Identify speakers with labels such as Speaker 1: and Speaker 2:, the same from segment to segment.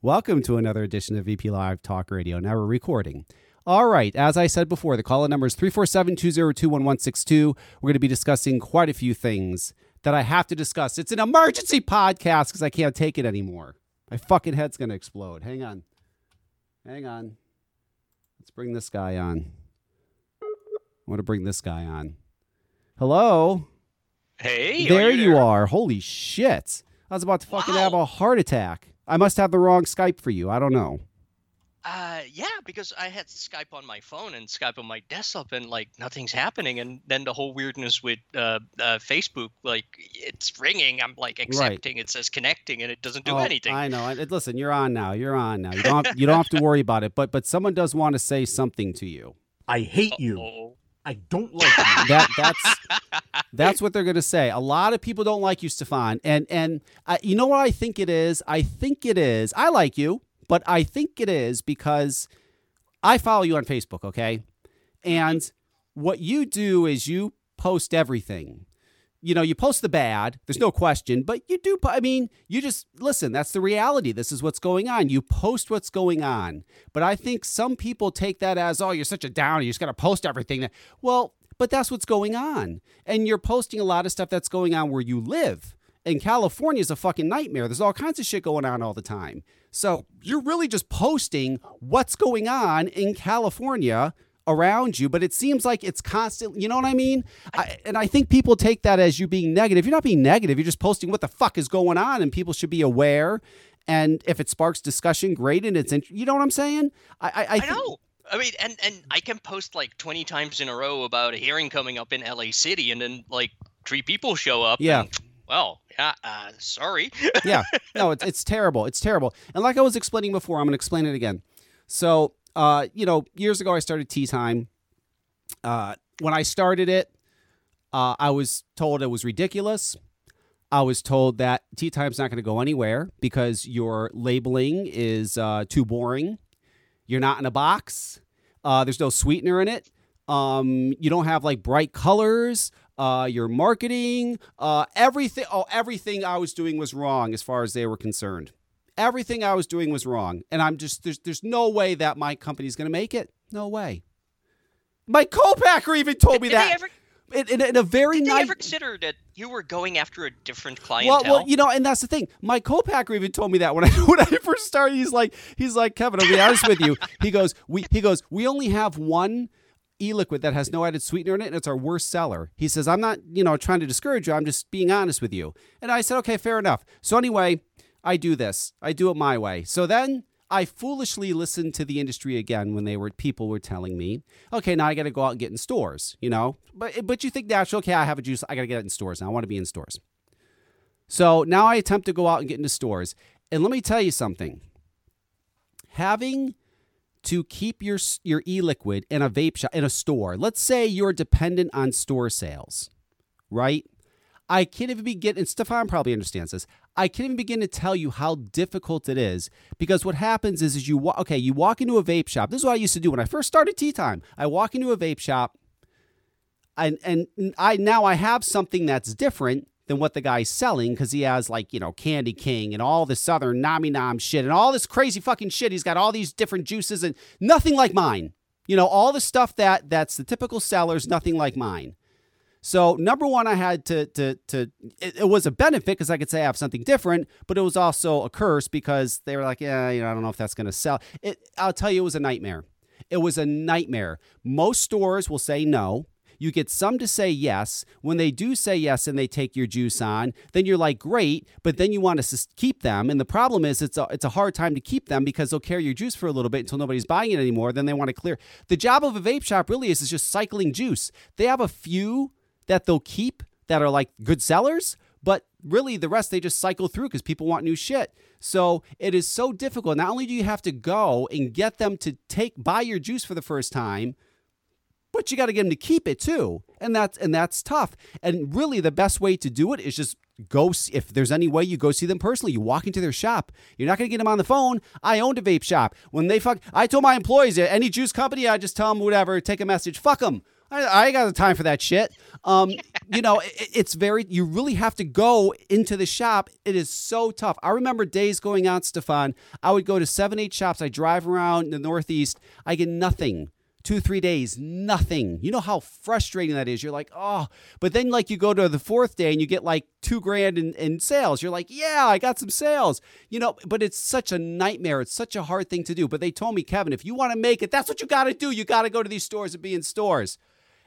Speaker 1: Welcome to another edition of VP Live Talk Radio. Now we're recording. All right, as I said before, the call in number is 347 202 1162. We're going to be discussing quite a few things that I have to discuss. It's an emergency podcast because I can't take it anymore. My fucking head's going to explode. Hang on. Hang on. Let's bring this guy on. I want to bring this guy on. Hello?
Speaker 2: Hey, are
Speaker 1: there you
Speaker 2: there?
Speaker 1: are. Holy shit. I was about to fucking have a heart attack. I must have the wrong Skype for you. I don't know.
Speaker 2: Uh, yeah, because I had Skype on my phone and Skype on my desktop, and like nothing's happening. And then the whole weirdness with uh, uh, Facebook, like it's ringing. I'm like accepting. It says connecting, and it doesn't do
Speaker 1: Oh,
Speaker 2: anything.
Speaker 1: I know. And Listen, you're on now. You're on now. You don't have, you don't have to worry about it. But but someone does want to say something to you.
Speaker 3: I hate you. I don't like you.
Speaker 1: That that's that's what they're going to say. A lot of people don't like you, Stefan. And and you know what I think it is? I think it is. I like you, but I think it is because I follow you on Facebook, okay? And what you do is you post everything. You know, you post the bad, there's no question, but you do, I mean, you just listen, that's the reality. This is what's going on. You post what's going on. But I think some people take that as, oh, you're such a downer. You just got to post everything. Well, but that's what's going on. And you're posting a lot of stuff that's going on where you live. And California is a fucking nightmare. There's all kinds of shit going on all the time. So you're really just posting what's going on in California around you, but it seems like it's constant. You know what I mean? I, and I think people take that as you being negative. You're not being negative. You're just posting what the fuck is going on, and people should be aware. And if it sparks discussion, great. And it's, you know what I'm saying? I, I, I,
Speaker 2: I know. I mean, and and I can post like 20 times in a row about a hearing coming up in LA City, and then like three people show up.
Speaker 1: Yeah.
Speaker 2: and, well, yeah. Uh, sorry.
Speaker 1: yeah. No, it's it's terrible. It's terrible. And like I was explaining before, I'm going to explain it again. So, uh, you know, years ago I started Tea Time. Uh, when I started it, uh, I was told it was ridiculous. I was told that Tea Time's not going to go anywhere because your labeling is uh, too boring. You're not in a box. Uh, there's no sweetener in it. Um, you don't have like bright colors. Uh, your marketing, uh, everything. Oh, everything I was doing was wrong as far as they were concerned. Everything I was doing was wrong, and I'm just there's there's no way that my company's going to make it. No way. My co-packer even told me
Speaker 2: did
Speaker 1: that
Speaker 2: ever,
Speaker 1: in, in, in a very
Speaker 2: did
Speaker 1: nice.
Speaker 2: ever consider that you were going after a different
Speaker 1: Well,
Speaker 2: clientele?
Speaker 1: well, you know, and that's the thing. My co-packer even told me that when I when I first started. He's like, he's like, Kevin, I'll be honest with you. He goes, we he goes, we only have one e-liquid that has no added sweetener in it, and it's our worst seller. He says, I'm not, you know, trying to discourage you. I'm just being honest with you. And I said, okay, fair enough. So anyway, I do this. I do it my way. So then. I foolishly listened to the industry again when they were people were telling me, okay, now I got to go out and get in stores, you know. But but you think natural? Okay, I have a juice. I got to get it in stores. Now I want to be in stores. So now I attempt to go out and get into stores. And let me tell you something. Having to keep your your e-liquid in a vape shop in a store. Let's say you're dependent on store sales, right? I can't even begin, and Stefan probably understands this. I can't even begin to tell you how difficult it is because what happens is, is you okay, you walk into a vape shop. This is what I used to do when I first started Tea Time. I walk into a vape shop, and and I now I have something that's different than what the guy's selling because he has like you know Candy King and all this other Nami Nom shit and all this crazy fucking shit. He's got all these different juices and nothing like mine. You know all the stuff that that's the typical sellers, nothing like mine. So number one, I had to to to it, it was a benefit because I could say I have something different, but it was also a curse because they were like, yeah, you know, I don't know if that's going to sell. It, I'll tell you, it was a nightmare. It was a nightmare. Most stores will say no. You get some to say yes. When they do say yes and they take your juice on, then you're like, great, but then you want to keep them. And the problem is it's a, it's a hard time to keep them because they'll carry your juice for a little bit until nobody's buying it anymore. Then they want to clear. The job of a vape shop really is, is just cycling juice. They have a few that they'll keep that are like good sellers, but really the rest they just cycle through because people want new shit. So it is so difficult. Not only do you have to go and get them to take buy your juice for the first time, but you got to get them to keep it too, and that's and that's tough. And really, the best way to do it is just go. If there's any way, you go see them personally. You walk into their shop. You're not going to get them on the phone. I owned a vape shop. When they fuck, I told my employees, at any juice company, I just tell them whatever. Take a message. Fuck them. I, I ain't got the time for that shit. Um, you know, it, it's very, you really have to go into the shop. It is so tough. I remember days going out, Stefan. I would go to seven, eight shops. I drive around the Northeast. I get nothing. Two, three days, nothing. You know how frustrating that is. You're like, oh, but then like you go to the fourth day and you get like two grand in, in sales. You're like, yeah, I got some sales. You know, but it's such a nightmare. It's such a hard thing to do. But they told me, Kevin, if you want to make it, that's what you got to do. You got to go to these stores and be in stores.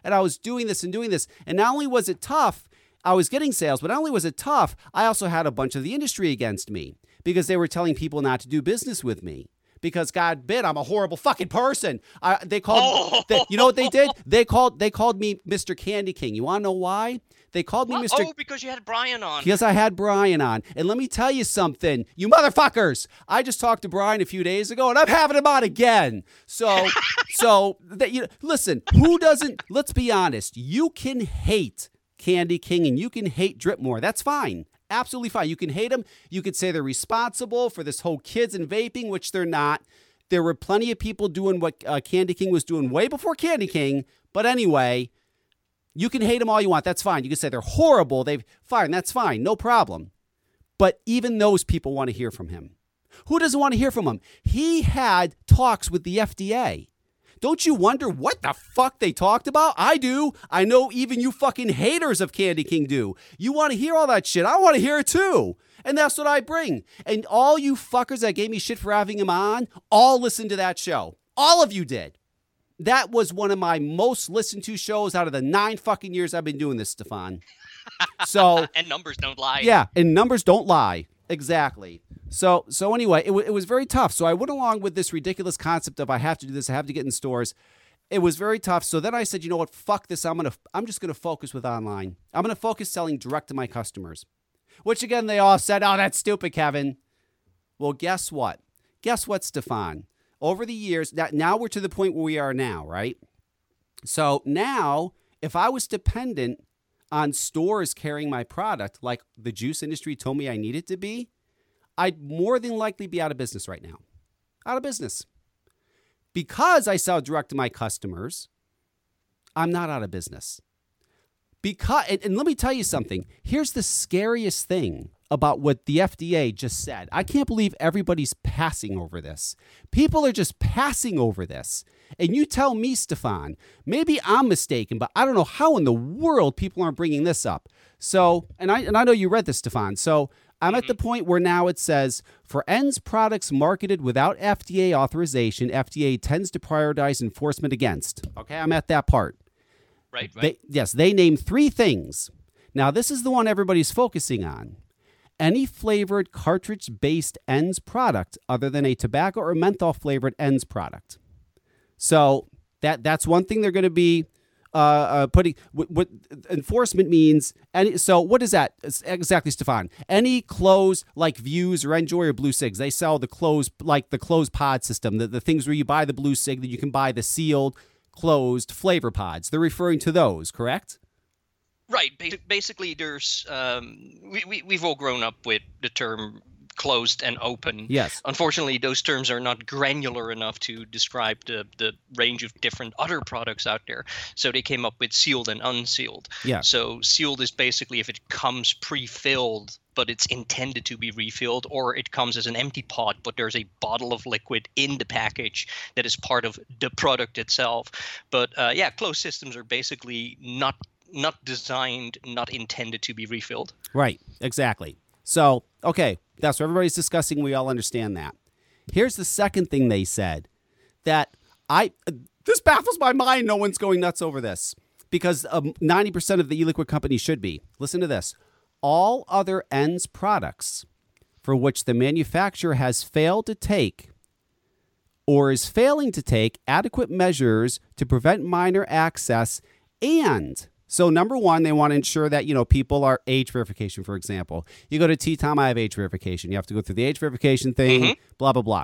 Speaker 1: And I was doing this and doing this. And not only was it tough, I was getting sales, but not only was it tough, I also had a bunch of the industry against me because they were telling people not to do business with me. Because God bid, I'm a horrible fucking person. I, they called,
Speaker 2: Oh.
Speaker 1: they, you know what they did? They called, they called me Mr. Candy King. You want to know why? They called me? Mr.
Speaker 2: Oh, because you had Brian on.
Speaker 1: Because I had Brian on. And let me tell you something, you motherfuckers. I just talked to Brian a few days ago and I'm having him on again. So, so that you listen, who doesn't, let's be honest, you can hate Candy King and you can hate Dripmore. That's fine. Absolutely fine. You can hate them. You could say they're responsible for this whole kids and vaping, which they're not. There were plenty of people doing what uh, Candy King was doing way before Candy King. But anyway, you can hate them all you want. That's fine. You can say they're horrible. They've fine. That's fine. No problem. But even those people want to hear from him. Who doesn't want to hear from him? He had talks with the FDA. Don't you wonder what the fuck they talked about? I do. I know even you fucking haters of Candy King do. You want to hear all that shit. I want to hear it too. And that's what I bring. And all you fuckers that gave me shit for having him on, all listened to that show. All of you did. That was one of my most listened to shows out of the nine fucking years I've been doing this, Stefan. So
Speaker 2: and numbers don't lie.
Speaker 1: yeah, and numbers don't lie. Exactly. So so anyway, it, wa- it was very tough. So I went along with this ridiculous concept of I have to do this, I have to get in stores. It was very tough. So then I said, you know what? Fuck this. I'm gonna I'm just gonna focus with online. I'm gonna focus selling direct to my customers. Which again, they all said, "Oh, that's stupid, Kevin." Well, guess what? Guess what, Stefan? Over the years, now, now we're to the point where we are now, right? So now, if I was dependent on stores carrying my product like the juice industry told me I needed to be, I'd more than likely be out of business right now. Out of business. Because I sell direct to my customers, I'm not out of business. Because and, and let me tell you something. Here's the scariest thing about what the FDA just said. I can't believe everybody's passing over this. People are just passing over this. And you tell me, Stefan, maybe I'm mistaken, but I don't know how in the world people aren't bringing this up. So, and I and I know you read this, Stefan. So I'm at the mm-hmm. point where now it says for ENDS products marketed without FDA authorization, FDA tends to prioritize enforcement against. Okay, I'm at that part.
Speaker 2: Right. Right.
Speaker 1: They, yes, they name three things. Now, this is the one everybody's focusing on. Any flavored cartridge based ENDS product other than a tobacco or menthol flavored ENDS product. So that that's one thing they're going to be uh, uh, putting. What, what enforcement means? Any so what is that exactly, Stefan? Any clothes like Vuse or NJOY or Blu Cigs, they sell the closed like the closed pod system, the, the things where you buy the Blu cig that you can buy the sealed closed flavor pods. They're referring to those, correct?
Speaker 2: Right. Basically, there's um, we, we we've all grown up with the term closed and open.
Speaker 1: Yes.
Speaker 2: Unfortunately, those terms are not granular enough to describe the, the range of different other products out there. So they came up with sealed and unsealed.
Speaker 1: Yeah.
Speaker 2: So sealed is basically if it comes pre-filled, but it's intended to be refilled, or it comes as an empty pod, but there's a bottle of liquid in the package that is part of the product itself. But uh, yeah, closed systems are basically not not designed, not intended to be refilled.
Speaker 1: Right, exactly. So, okay, that's what everybody's discussing. We all understand that. Here's the second thing they said that I, this baffles my mind. No one's going nuts over this because um, 90% of the e liquid companies should be. Listen to this all other ENDS products for which the manufacturer has failed to take or is failing to take adequate measures to prevent minor access and so number one, they want to ensure that you know people are age verification. For example, you go to Tea Time, I have age verification. You have to go through the age verification thing. Mm-hmm. Blah blah blah.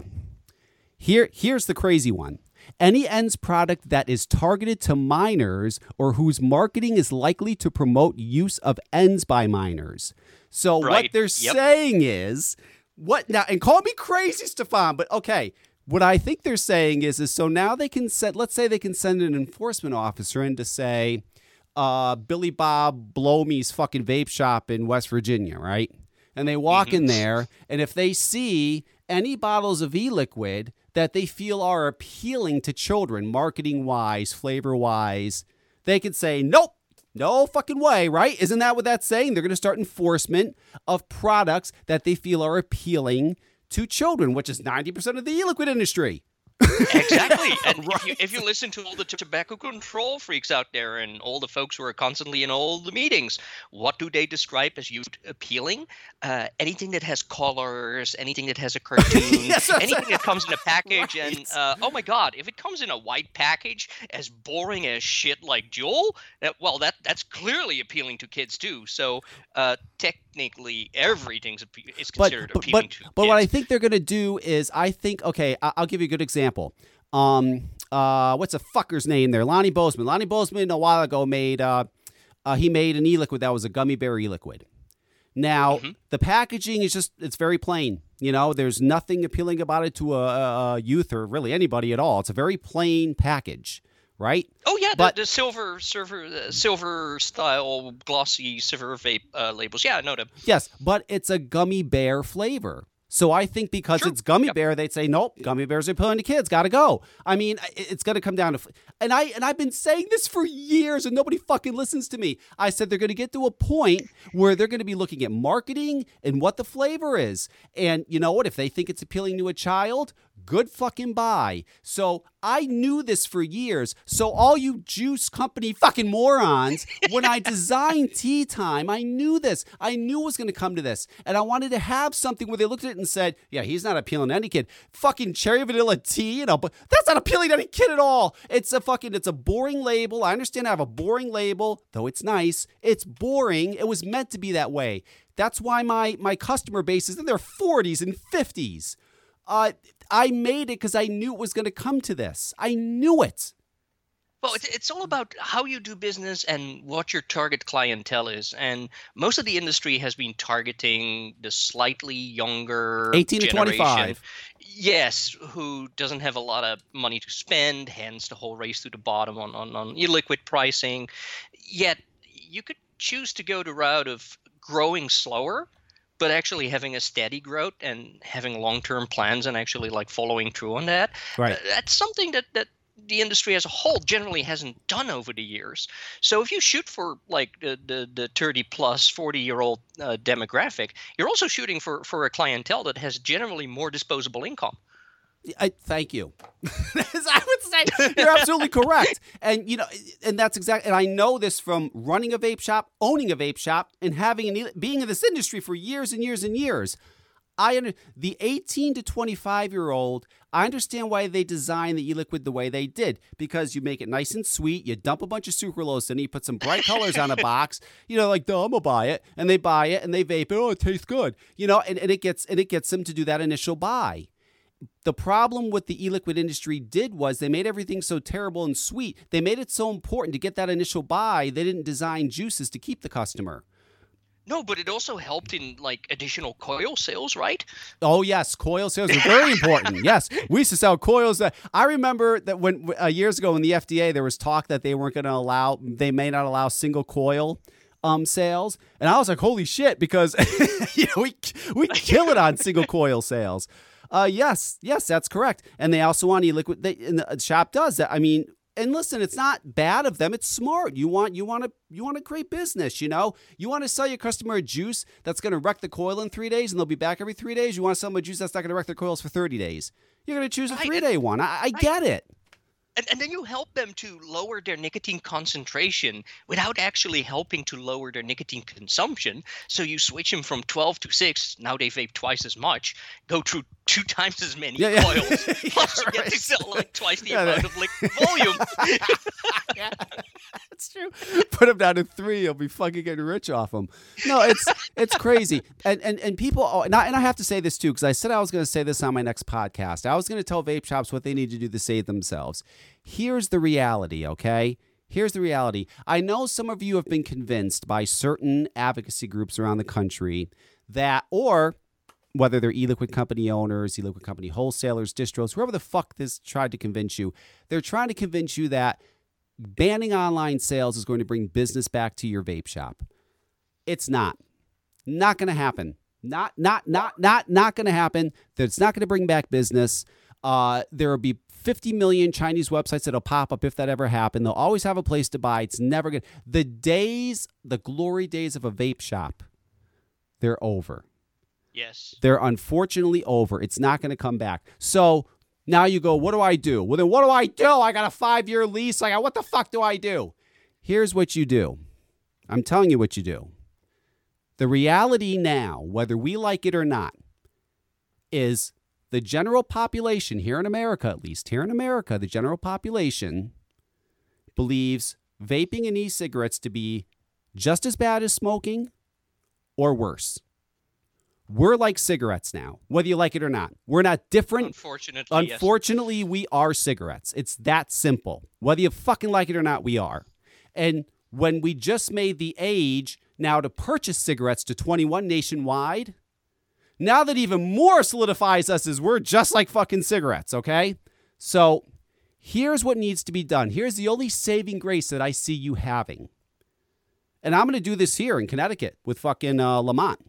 Speaker 1: Here, here's the crazy one. Any ENDS product that is targeted to minors or whose marketing is likely to promote use of ENDS by minors. So what they're
Speaker 2: Yep.
Speaker 1: saying is what now and call me crazy, Stefan, but okay. What I think they're saying is is so now they can set let's say they can send an enforcement officer in to say, uh, Billy Bob Blow Me's fucking vape shop in West Virginia, right? And they walk in there, and if they see any bottles of e liquid that they feel are appealing to children, marketing wise, flavor wise, they could say, nope, no fucking way, right? Isn't that what that's saying? They're going to start enforcement of products that they feel are appealing to children, which is 90% of the e liquid industry.
Speaker 2: Exactly. And right. if, you, if you listen to all the tobacco control freaks out there and all the folks who are constantly in all the meetings, what do they describe as youth appealing? Uh, anything that has colors, anything that has a cartoon, yes, anything that comes in a package. Right. And uh, oh my God, if it comes in a white package, as boring as shit like Juul, that, well, that that's clearly appealing to kids too. So uh, technically, everything's is considered
Speaker 1: but,
Speaker 2: appealing
Speaker 1: but,
Speaker 2: to.
Speaker 1: But
Speaker 2: kids.
Speaker 1: what I think they're going to do is, I think, okay, I'll give you a good example. Um, uh, what's a fucker's name there? Lonnie Bozeman. Lonnie Bozeman a while ago made uh, uh he made an e-liquid that was a gummy bear e-liquid. Now mm-hmm. the packaging is just it's very plain. You know, there's nothing appealing about it to a, a, youth or really anybody at all. It's a very plain package, right?
Speaker 2: Oh yeah, but, the, the silver silver the silver style glossy silver vape uh, labels. Yeah, know them.
Speaker 1: Yes, but it's a gummy bear flavor. So I think because it's gummy yep. bear, they'd say nope, gummy bears are pulling to kids, got to go. I mean, it's going to come down to, and I and I've been saying this for years, and nobody fucking listens to me. I said they're going to get to a point where they're going to be looking at marketing and what the flavor is, and you know what? If they think it's appealing to a child, good fucking bye. So I knew this for years. So all you juice company fucking morons, when I designed Tea Time, I knew this. I knew it was going to come to this, and I wanted to have something where they looked at it and said, "Yeah, he's not appealing to any kid." Fucking cherry vanilla tea, you know, but that's not appealing to any kid at all. It's a fucking, it's a boring label. I understand I have a boring label, though it's nice. It's boring. It was meant to be that way. That's why my my customer base is in their 40s and 50s. Uh, I made it because I knew it was going to come to this. I knew it.
Speaker 2: Well, it's, it's all about how you do business and what your target clientele is. And most of the industry has been targeting the slightly younger
Speaker 1: 18 to 25.
Speaker 2: Yes, who doesn't have a lot of money to spend, hence the whole race to the bottom on, on, on e-liquid pricing. Yet you could choose to go the route of growing slower but actually having a steady growth and having long-term plans and actually like following through on that
Speaker 1: right. uh,
Speaker 2: that's something that that the industry as a whole generally hasn't done over the years. So if you shoot for like the the, the 30 plus 40 year old uh, demographic you're also shooting for for a clientele that has generally more disposable income
Speaker 1: I thank you. I would say you're absolutely correct, and you know, and that's exactly. And I know this from running a vape shop, owning a vape shop, and having an, being in this industry for years and years and years. I under the 18 to 25 year old. I understand why they designed the e-liquid the way they did because you make it nice and sweet. You dump a bunch of sucralose in it. You put some bright colors on a box. You know, like, duh, I'm gonna buy it, and they buy it and they vape it. Oh, it tastes good. You know, and, and it gets and it gets them to do that initial buy the problem with the e-liquid industry did was they made everything so terrible and sweet. They made it so important to get that initial buy. They didn't design juices to keep the customer.
Speaker 2: No, but it also helped in like additional coil sales, right?
Speaker 1: Oh yes, coil sales are very important. yes, we used to sell coils. That I remember that when uh, years ago in the FDA there was talk that they weren't going to allow, they may not allow single coil um, sales, and I was like, holy shit, because you know we we kill it on single coil sales. Uh, yes, yes, that's correct. And they also want e-liquid. They, and the shop does that. I mean, and listen, it's not bad of them. It's smart. You want you want to you want a great business. You know, you want to sell your customer a juice that's going to wreck the coil in three days, and they'll be back every three days. You want to sell them a juice that's not going to wreck their coils for thirty days. You're going to choose a three day one. I, I get it
Speaker 2: and, and then you help them to lower their nicotine concentration without actually helping to lower their nicotine consumption. So you switch them from 12 to 6. Now they vape twice as much, go through two times as many yeah, yeah. coils. Plus, you get to sell like twice the yeah, amount of liquid volume.
Speaker 1: yeah, that's true. Put them down to three, you'll be fucking getting rich off them. No, it's it's crazy, and and and people. Oh, and, I, and I have to say this too because I said I was going to say this on my next podcast. I was going to tell vape shops what they need to do to save themselves. Here's the reality, okay? Here's the reality. I know some of you have been convinced by certain advocacy groups around the country that, or whether they're e-liquid company owners, e-liquid company wholesalers, distros, whoever the fuck this tried to convince you, they're trying to convince you that banning online sales is going to bring business back to your vape shop. It's not. Not going to happen. Not not not not not going to happen. That's not going to bring back business. Uh, there will be 50 million Chinese websites that'll pop up if that ever happened. They'll always have a place to buy. It's never good. The days, the glory days of a vape shop, they're over.
Speaker 2: Yes.
Speaker 1: They're unfortunately over. It's not going to come back. So now you go, what do I do? Well, then what do I do? I got a five year lease. I got, what the fuck do I do? Here's what you do. I'm telling you what you do. The reality now, whether we like it or not, is the general population here in America, at least here in America, the general population believes vaping and e cigarettes to be just as bad as smoking or worse. We're like cigarettes now, whether you like it or not. We're not different.
Speaker 2: Unfortunately, yes.
Speaker 1: Unfortunately, we are cigarettes. It's that simple. Whether you fucking like it or not, we are. And when we just made the age now to purchase cigarettes to 21 nationwide, now that even more solidifies us as we're just like fucking cigarettes, okay? So here's what needs to be done. Here's the only saving grace that I see you having. And I'm going to do this here in Connecticut with fucking uh, Lamont.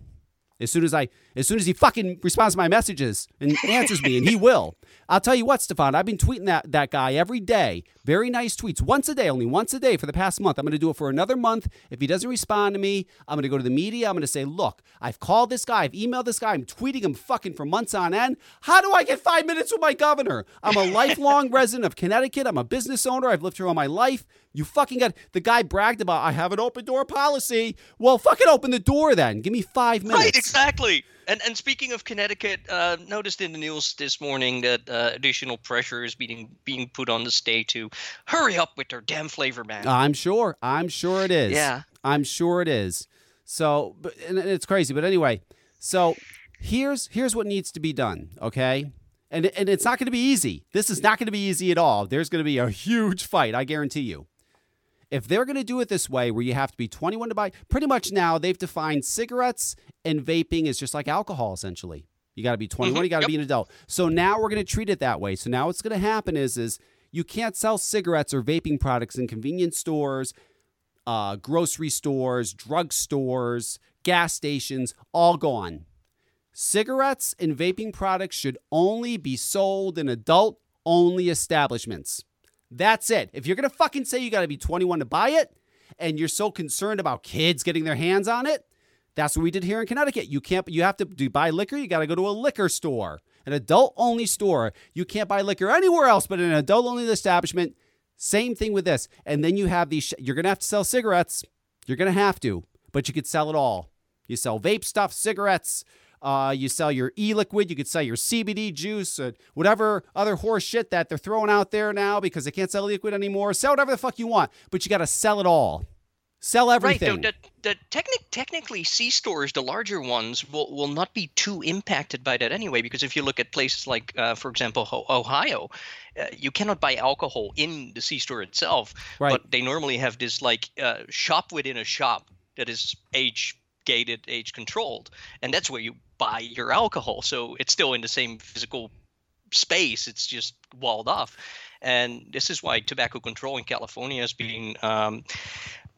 Speaker 1: As soon as I, as soon as he fucking responds to my messages and answers me, and he will. I'll tell you what, Stefan, I've been tweeting that that guy every day. Very nice tweets, once a day, only once a day for the past month. I'm going to do it for another month. If he doesn't respond to me, I'm going to go to the media. I'm going to say, look, I've called this guy, I've emailed this guy, I'm tweeting him fucking for months on end. How do I get five minutes with my governor? I'm a lifelong resident of Connecticut. I'm a business owner. I've lived here all my life. You fucking got the guy bragged about I have an open door policy. Well, fucking open the door then. Give me five minutes.
Speaker 2: Right, exactly. And and speaking of Connecticut, uh, noticed in the news this morning that uh, additional pressure is being being put on the state to hurry up with their damn flavor ban.
Speaker 1: I'm sure. I'm sure it is.
Speaker 2: Yeah.
Speaker 1: I'm sure it is. So, but and it's crazy. But anyway, so here's here's what needs to be done. Okay. And, and it's not going to be easy. This is not going to be easy at all. There's going to be a huge fight, I guarantee you. If they're going to do it this way, where you have to be 21 to buy, pretty much now they've defined cigarettes and vaping is just like alcohol, essentially. You got to be 21,
Speaker 2: Mhm,
Speaker 1: you got to
Speaker 2: yep.
Speaker 1: be an adult. So now we're going to treat it that way. So now what's going to happen is, is you can't sell cigarettes or vaping products in convenience stores, uh, grocery stores, drug stores, gas stations, all gone. Cigarettes and vaping products should only be sold in adult only establishments. That's it. If you're going to fucking say you got to be 21 to buy it and you're so concerned about kids getting their hands on it, that's what we did here in Connecticut. You can't you have to do buy liquor, you got to go to a liquor store, an adult only store. You can't buy liquor anywhere else but in an adult only establishment. Same thing with this. And then you have these you're going to have to sell cigarettes. You're going to have to, but you could sell it all. You sell vape stuff, cigarettes, uh, you sell your e-liquid. You could sell your CBD juice, uh, whatever other horse shit that they're throwing out there now because they can't sell liquid anymore. Sell whatever the fuck you want, but you got to sell it all. Sell everything.
Speaker 2: Right. The, the, the technic, technically, C stores, the larger ones, will, will not be too impacted by that anyway. Because if you look at places like, uh, for example, Ho- Ohio, uh, you cannot buy alcohol in the C store itself.
Speaker 1: Right.
Speaker 2: But they normally have this like uh, shop within a shop that is age gated, age controlled, and that's where you buy your alcohol. So it's still in the same physical space. It's just walled off. And this is why tobacco control in California has been um,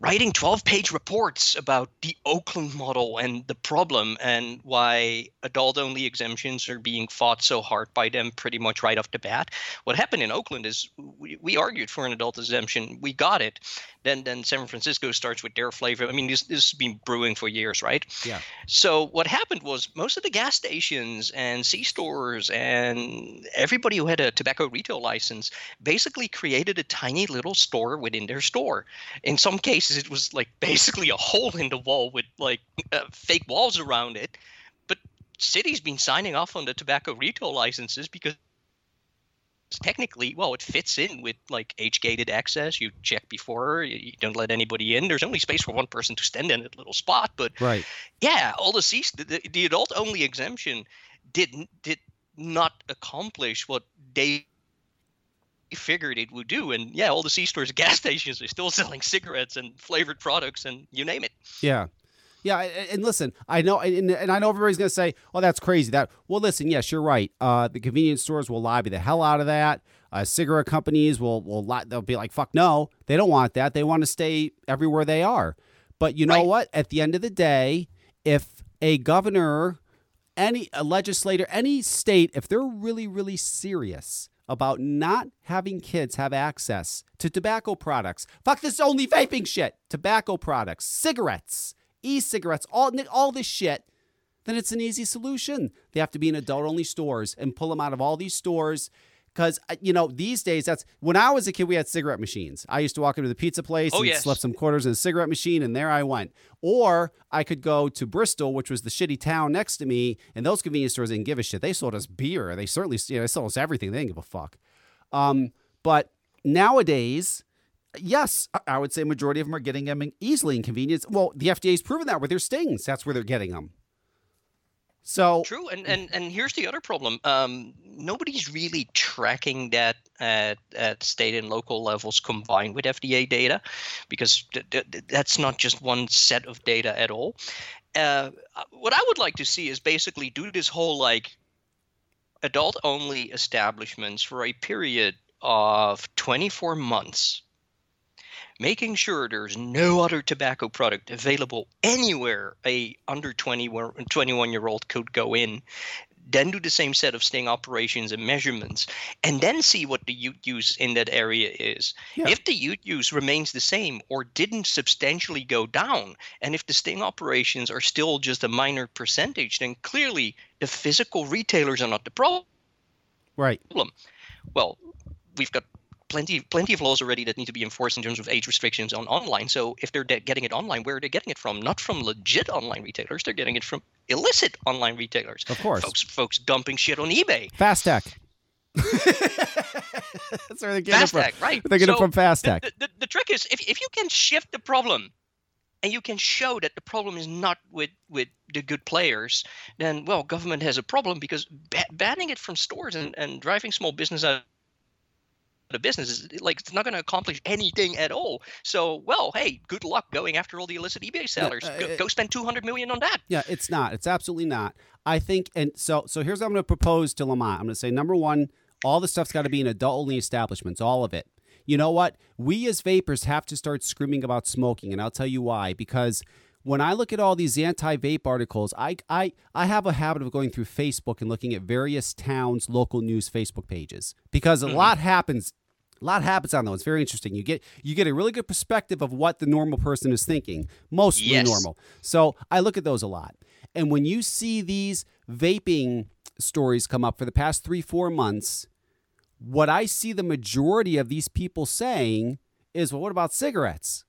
Speaker 2: writing 12 page reports about the Oakland model and the problem and why adult only exemptions are being fought so hard by them pretty much right off the bat. What happened in Oakland is we, we argued for an adult exemption, we got it. Then, then San Francisco starts with their flavor. I mean, this, this has been brewing for years, right?
Speaker 1: Yeah.
Speaker 2: So what happened was most of the gas stations and C stores and everybody who had a tobacco retail license basically created a tiny little store within their store. In some cases, it was like basically a hole in the wall with like uh, fake walls around it. But cities been signing off on the tobacco retail licenses because technically well it fits in with like age gated access you check before you, you don't let anybody in there's only space for one person to stand in a little spot but
Speaker 1: right.
Speaker 2: yeah all the the, the, the adult only exemption did did not accomplish what they figured it would do and yeah all the c stores gas stations are still selling cigarettes and flavored products and you name it
Speaker 1: Yeah. Yeah, and, listen, I know, and, and I know everybody's going to say, "Oh, that's crazy." That well, listen, yes, you're right. Uh, the convenience stores will lobby the hell out of that. Uh, cigarette companies will will li- they'll be like, "Fuck no, they don't want that. They want to stay everywhere they are." But you know
Speaker 2: Right.
Speaker 1: what? At the end of the day, if a governor, any a legislator, any state, if they're really really serious about not having kids have access to tobacco products, fuck this only vaping shit, tobacco products, cigarettes, e-cigarettes, all all this shit, then it's an easy solution. They have to be in adult only stores and pull them out of all these stores. Because you know these days, that's when I was a kid. We had cigarette machines. I used to walk into the pizza place
Speaker 2: Oh,
Speaker 1: and
Speaker 2: yes.
Speaker 1: slip some quarters in a cigarette machine, and there I went. Or I could go to Bristol, which was the shitty town next to me, and those convenience stores didn't give a shit. They sold us beer. They certainly, you know, they sold us everything. They didn't give a fuck. Um, but nowadays, yes, I- I would say majority of them are getting them easily in convenience. Well, the FDA's proven that with their stings. That's where they're getting them. So
Speaker 2: True, and and and here's the other problem. Um, nobody's really tracking that at at state and local levels combined with FDA data, because th- th- th- that's not just one set of data at all. Uh, what I would like to see is basically do this whole like adult only establishments for a period of 24 months making sure there's no other tobacco product available anywhere a under 20 21 year old could go in then do the same set of sting operations and measurements and then see what the youth use in that area is.
Speaker 1: Yeah.
Speaker 2: if the youth use remains the same or didn't substantially go down and if the sting operations are still just a minor percentage then clearly the physical retailers are not the problem.
Speaker 1: Right,
Speaker 2: well, we've got plenty plenty of laws already that need to be enforced in terms of age restrictions on online. So if they're de- getting it online, where are they getting it from? Not from legit online retailers. They're getting it from illicit online retailers.
Speaker 1: of course,
Speaker 2: Folks, folks dumping shit on eBay.
Speaker 1: FastTech. That's where they're getting
Speaker 2: Fast
Speaker 1: it from.
Speaker 2: Right?
Speaker 1: They're getting
Speaker 2: So
Speaker 1: it from Fast
Speaker 2: the,
Speaker 1: Tech.
Speaker 2: the, the, the trick is if, if you can shift the problem and you can show that the problem is not with with the good players, then well, government has a problem because ba- banning it from stores and, and driving small business out of business is like it's not going to accomplish anything at all. So, well, hey, good luck going after all the illicit eBay sellers.
Speaker 1: uh,
Speaker 2: go, go spend two hundred million on that.
Speaker 1: Yeah, it's not. It's absolutely not. I think, and so so here's what I'm going to propose to Lamont. I'm going to say number one, all the stuff's got to be in adult only establishments, all of it. You know what? We as vapors have to start screaming about smoking, and I'll tell you why. Because when I look at all these anti-vape articles, I I I have a habit of going through Facebook and looking at various towns' local news Facebook pages because a lot happens a lot happens on those. It's very interesting. You get you get a really good perspective of what the normal person is thinking. Mostly
Speaker 2: Yes.
Speaker 1: normal. So I look at those a lot. And when you see these vaping stories come up for the past three, four months, what I see the majority of these people saying is, well, what about cigarettes?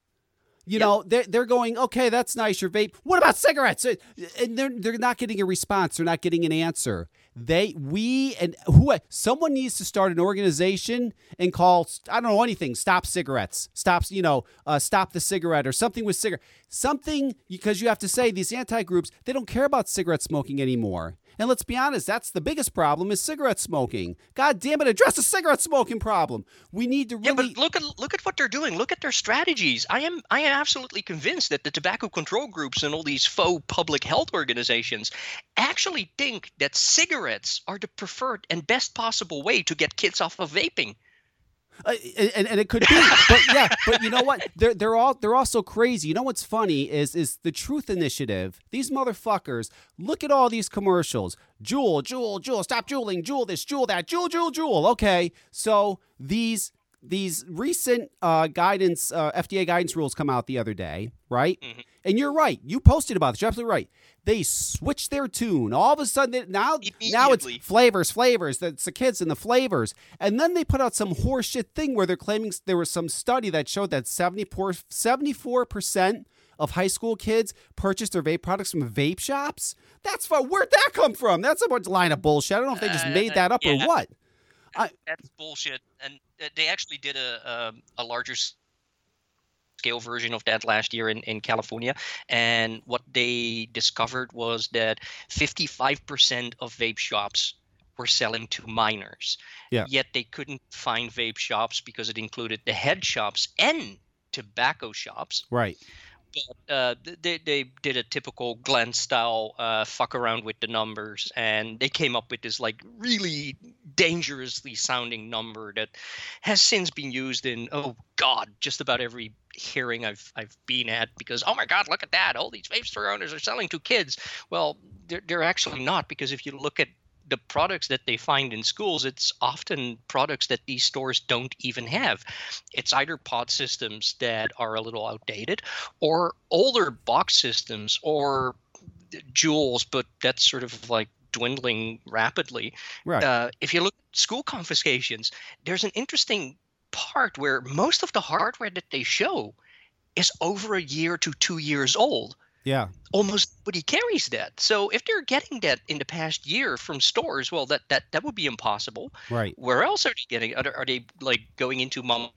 Speaker 1: You know, they're, they're going, okay, that's nice, your vape. What about cigarettes? Uh, and they're, they're not getting a response. They're not getting an answer. They, we, and who, someone needs to start an organization and call, I don't know anything, stop cigarettes, stops, you know, uh, stop the cigarette or something with cigarette, something, because you have to say these anti groups, they don't care about cigarette smoking anymore. And let's be honest, that's the biggest problem is cigarette smoking. God damn it, address the cigarette smoking problem. We need to really Yeah,
Speaker 2: but look at look at what they're doing. Look at their strategies. I am I am absolutely convinced that the tobacco control groups and all these faux public health organizations actually think that cigarettes are the preferred and best possible way to get kids off of vaping.
Speaker 1: Uh, and, and it could be, but yeah, but you know what? They're they're all they're also crazy. You know what's funny is is the Truth Initiative. These motherfuckers look at all these commercials. Juul, Juul, Juul. Stop Juuling. Juul this, Juul that. Juul, Juul, Juul. Okay, so these these recent uh, guidance uh, FDA guidance rules come out the other day, right?
Speaker 2: Mhm.
Speaker 1: And you're right. You posted about this. You're absolutely right. They switched their tune. All of a sudden, they- now now it's flavors, flavors. That's the kids and the flavors. And then they put out some horseshit thing where they're claiming there was some study that showed that 74 percent of high school kids purchased their vape products from vape shops. That's fun. Where'd that come from? That's a bunch line of bullshit. I don't know if they just
Speaker 2: Uh,
Speaker 1: made that up
Speaker 2: yeah.
Speaker 1: or what. I-
Speaker 2: That's bullshit. And uh, they actually did a um, a larger scale version of that last year in, in California. And what they discovered was that 55% of vape shops were selling to minors.
Speaker 1: Yeah.
Speaker 2: Yet they couldn't find vape shops because it included the head shops and tobacco shops.
Speaker 1: Right.
Speaker 2: But uh, they they did a typical Glantz style uh, fuck around with the numbers, and they came up with this like really dangerously sounding number that has since been used in oh god just about every hearing I've I've been at because oh my god look at that all these vape store owners are selling to kids. Well, they're they're actually not because if you look at the products that they find in schools, it's often products that these stores don't even have. It's either pod systems that are a little outdated or older box systems or Juuls, but that's sort of like dwindling rapidly.
Speaker 1: Right.
Speaker 2: Uh, if you look at school confiscations, there's an interesting part where most of the hardware that they show is over a year to two years old
Speaker 1: Yeah.
Speaker 2: almost nobody carries that. So if they're getting that in the past year from stores, well, that that that would be impossible.
Speaker 1: Right.
Speaker 2: Where else are they getting? Are, are they like going into mom?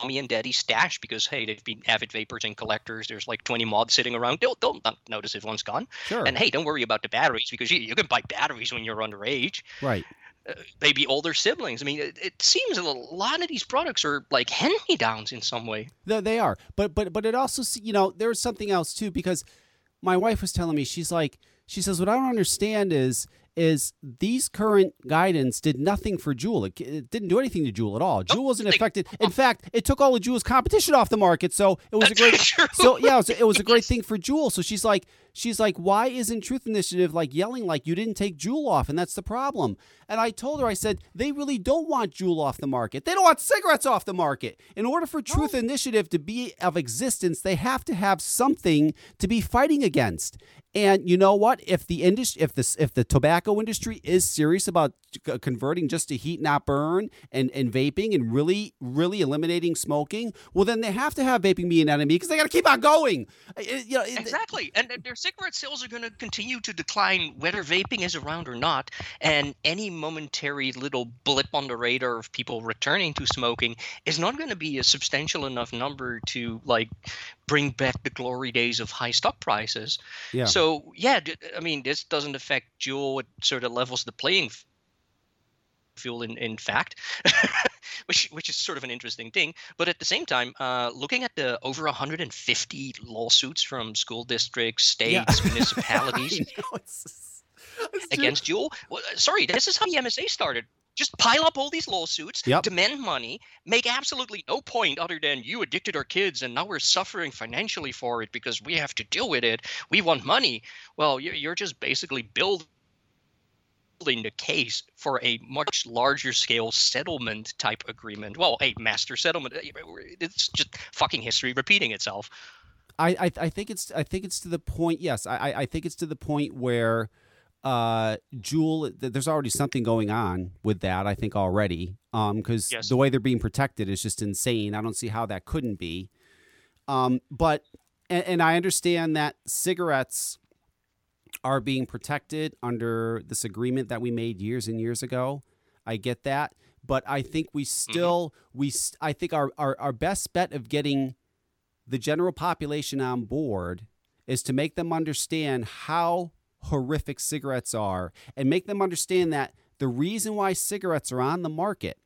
Speaker 2: Mommy and daddy stash because hey they've been avid vapors and collectors. There's like 20 mods sitting around. They'll, they'll not notice if one's gone.
Speaker 1: Sure.
Speaker 2: And hey, don't worry about the batteries because you, you can buy batteries when you're underage.
Speaker 1: right.
Speaker 2: Maybe older siblings. I mean, it, it seems a little, a lot of these products are like hand me downs in some way.
Speaker 1: They, they are, but but but it also you know there's something else too because my wife was telling me she's like she says what I don't understand is is these current guidance did nothing for Juul. It, it didn't do anything to Juul at all. Juul wasn't affected. In fact, it took all of Juul's competition off the market. So it was a great.
Speaker 2: true.
Speaker 1: So yeah, it was, it was a great thing for Juul. So she's like, she's like, why isn't Truth Initiative like yelling like you didn't take Juul off, and that's the problem. And I told her, I said, they really don't want Juul off the market. They don't want cigarettes off the market. In order for Truth Initiative to be of existence, they have to have something to be fighting against. And you know what? If the industry, if this, if the tobacco industry is serious about converting just to heat not burn and and vaping and really really eliminating smoking, well then they have to have vaping be an enemy because they got to keep on going. It- you know, it-
Speaker 2: Exactly. And and their cigarette sales are going to continue to decline whether vaping is around or not. And any momentary little blip on the radar of people returning to smoking is not going to be a substantial enough number to like bring back the glory days of high stock prices.
Speaker 1: Yeah.
Speaker 2: So, yeah, I mean, this doesn't affect Juul. It sort of levels the playing field in, in fact, which which is sort of an interesting thing. But at the same time, uh, looking at the over 150 lawsuits from school districts,
Speaker 1: Yeah.
Speaker 2: states, municipalities
Speaker 1: know, it's- it's true.
Speaker 2: against Juul, well, uh, sorry, this is how the MSA started. Just pile up all these lawsuits,
Speaker 1: Yep.
Speaker 2: demand money, make absolutely no point other than you addicted our kids and now we're suffering financially for it because we have to deal with it. We want money. Well, you're, you're just basically building the case for a much larger scale settlement type agreement. Well, a master settlement. uh, It's just fucking history repeating itself.
Speaker 1: I, I I think it's I think it's to the point. Yes, I I- I think it's to the point where uh Juul there's already something going on with that I think already um because
Speaker 2: Yes.
Speaker 1: the way they're being protected is just insane I don't see how that couldn't be um but and, and I understand that cigarettes are being protected under this agreement that we made years and years ago I get that but I think we mm-hmm. still we I think our, our our best bet of getting the general population on board is to make them understand how horrific cigarettes are and make them understand that the reason why cigarettes are on the market,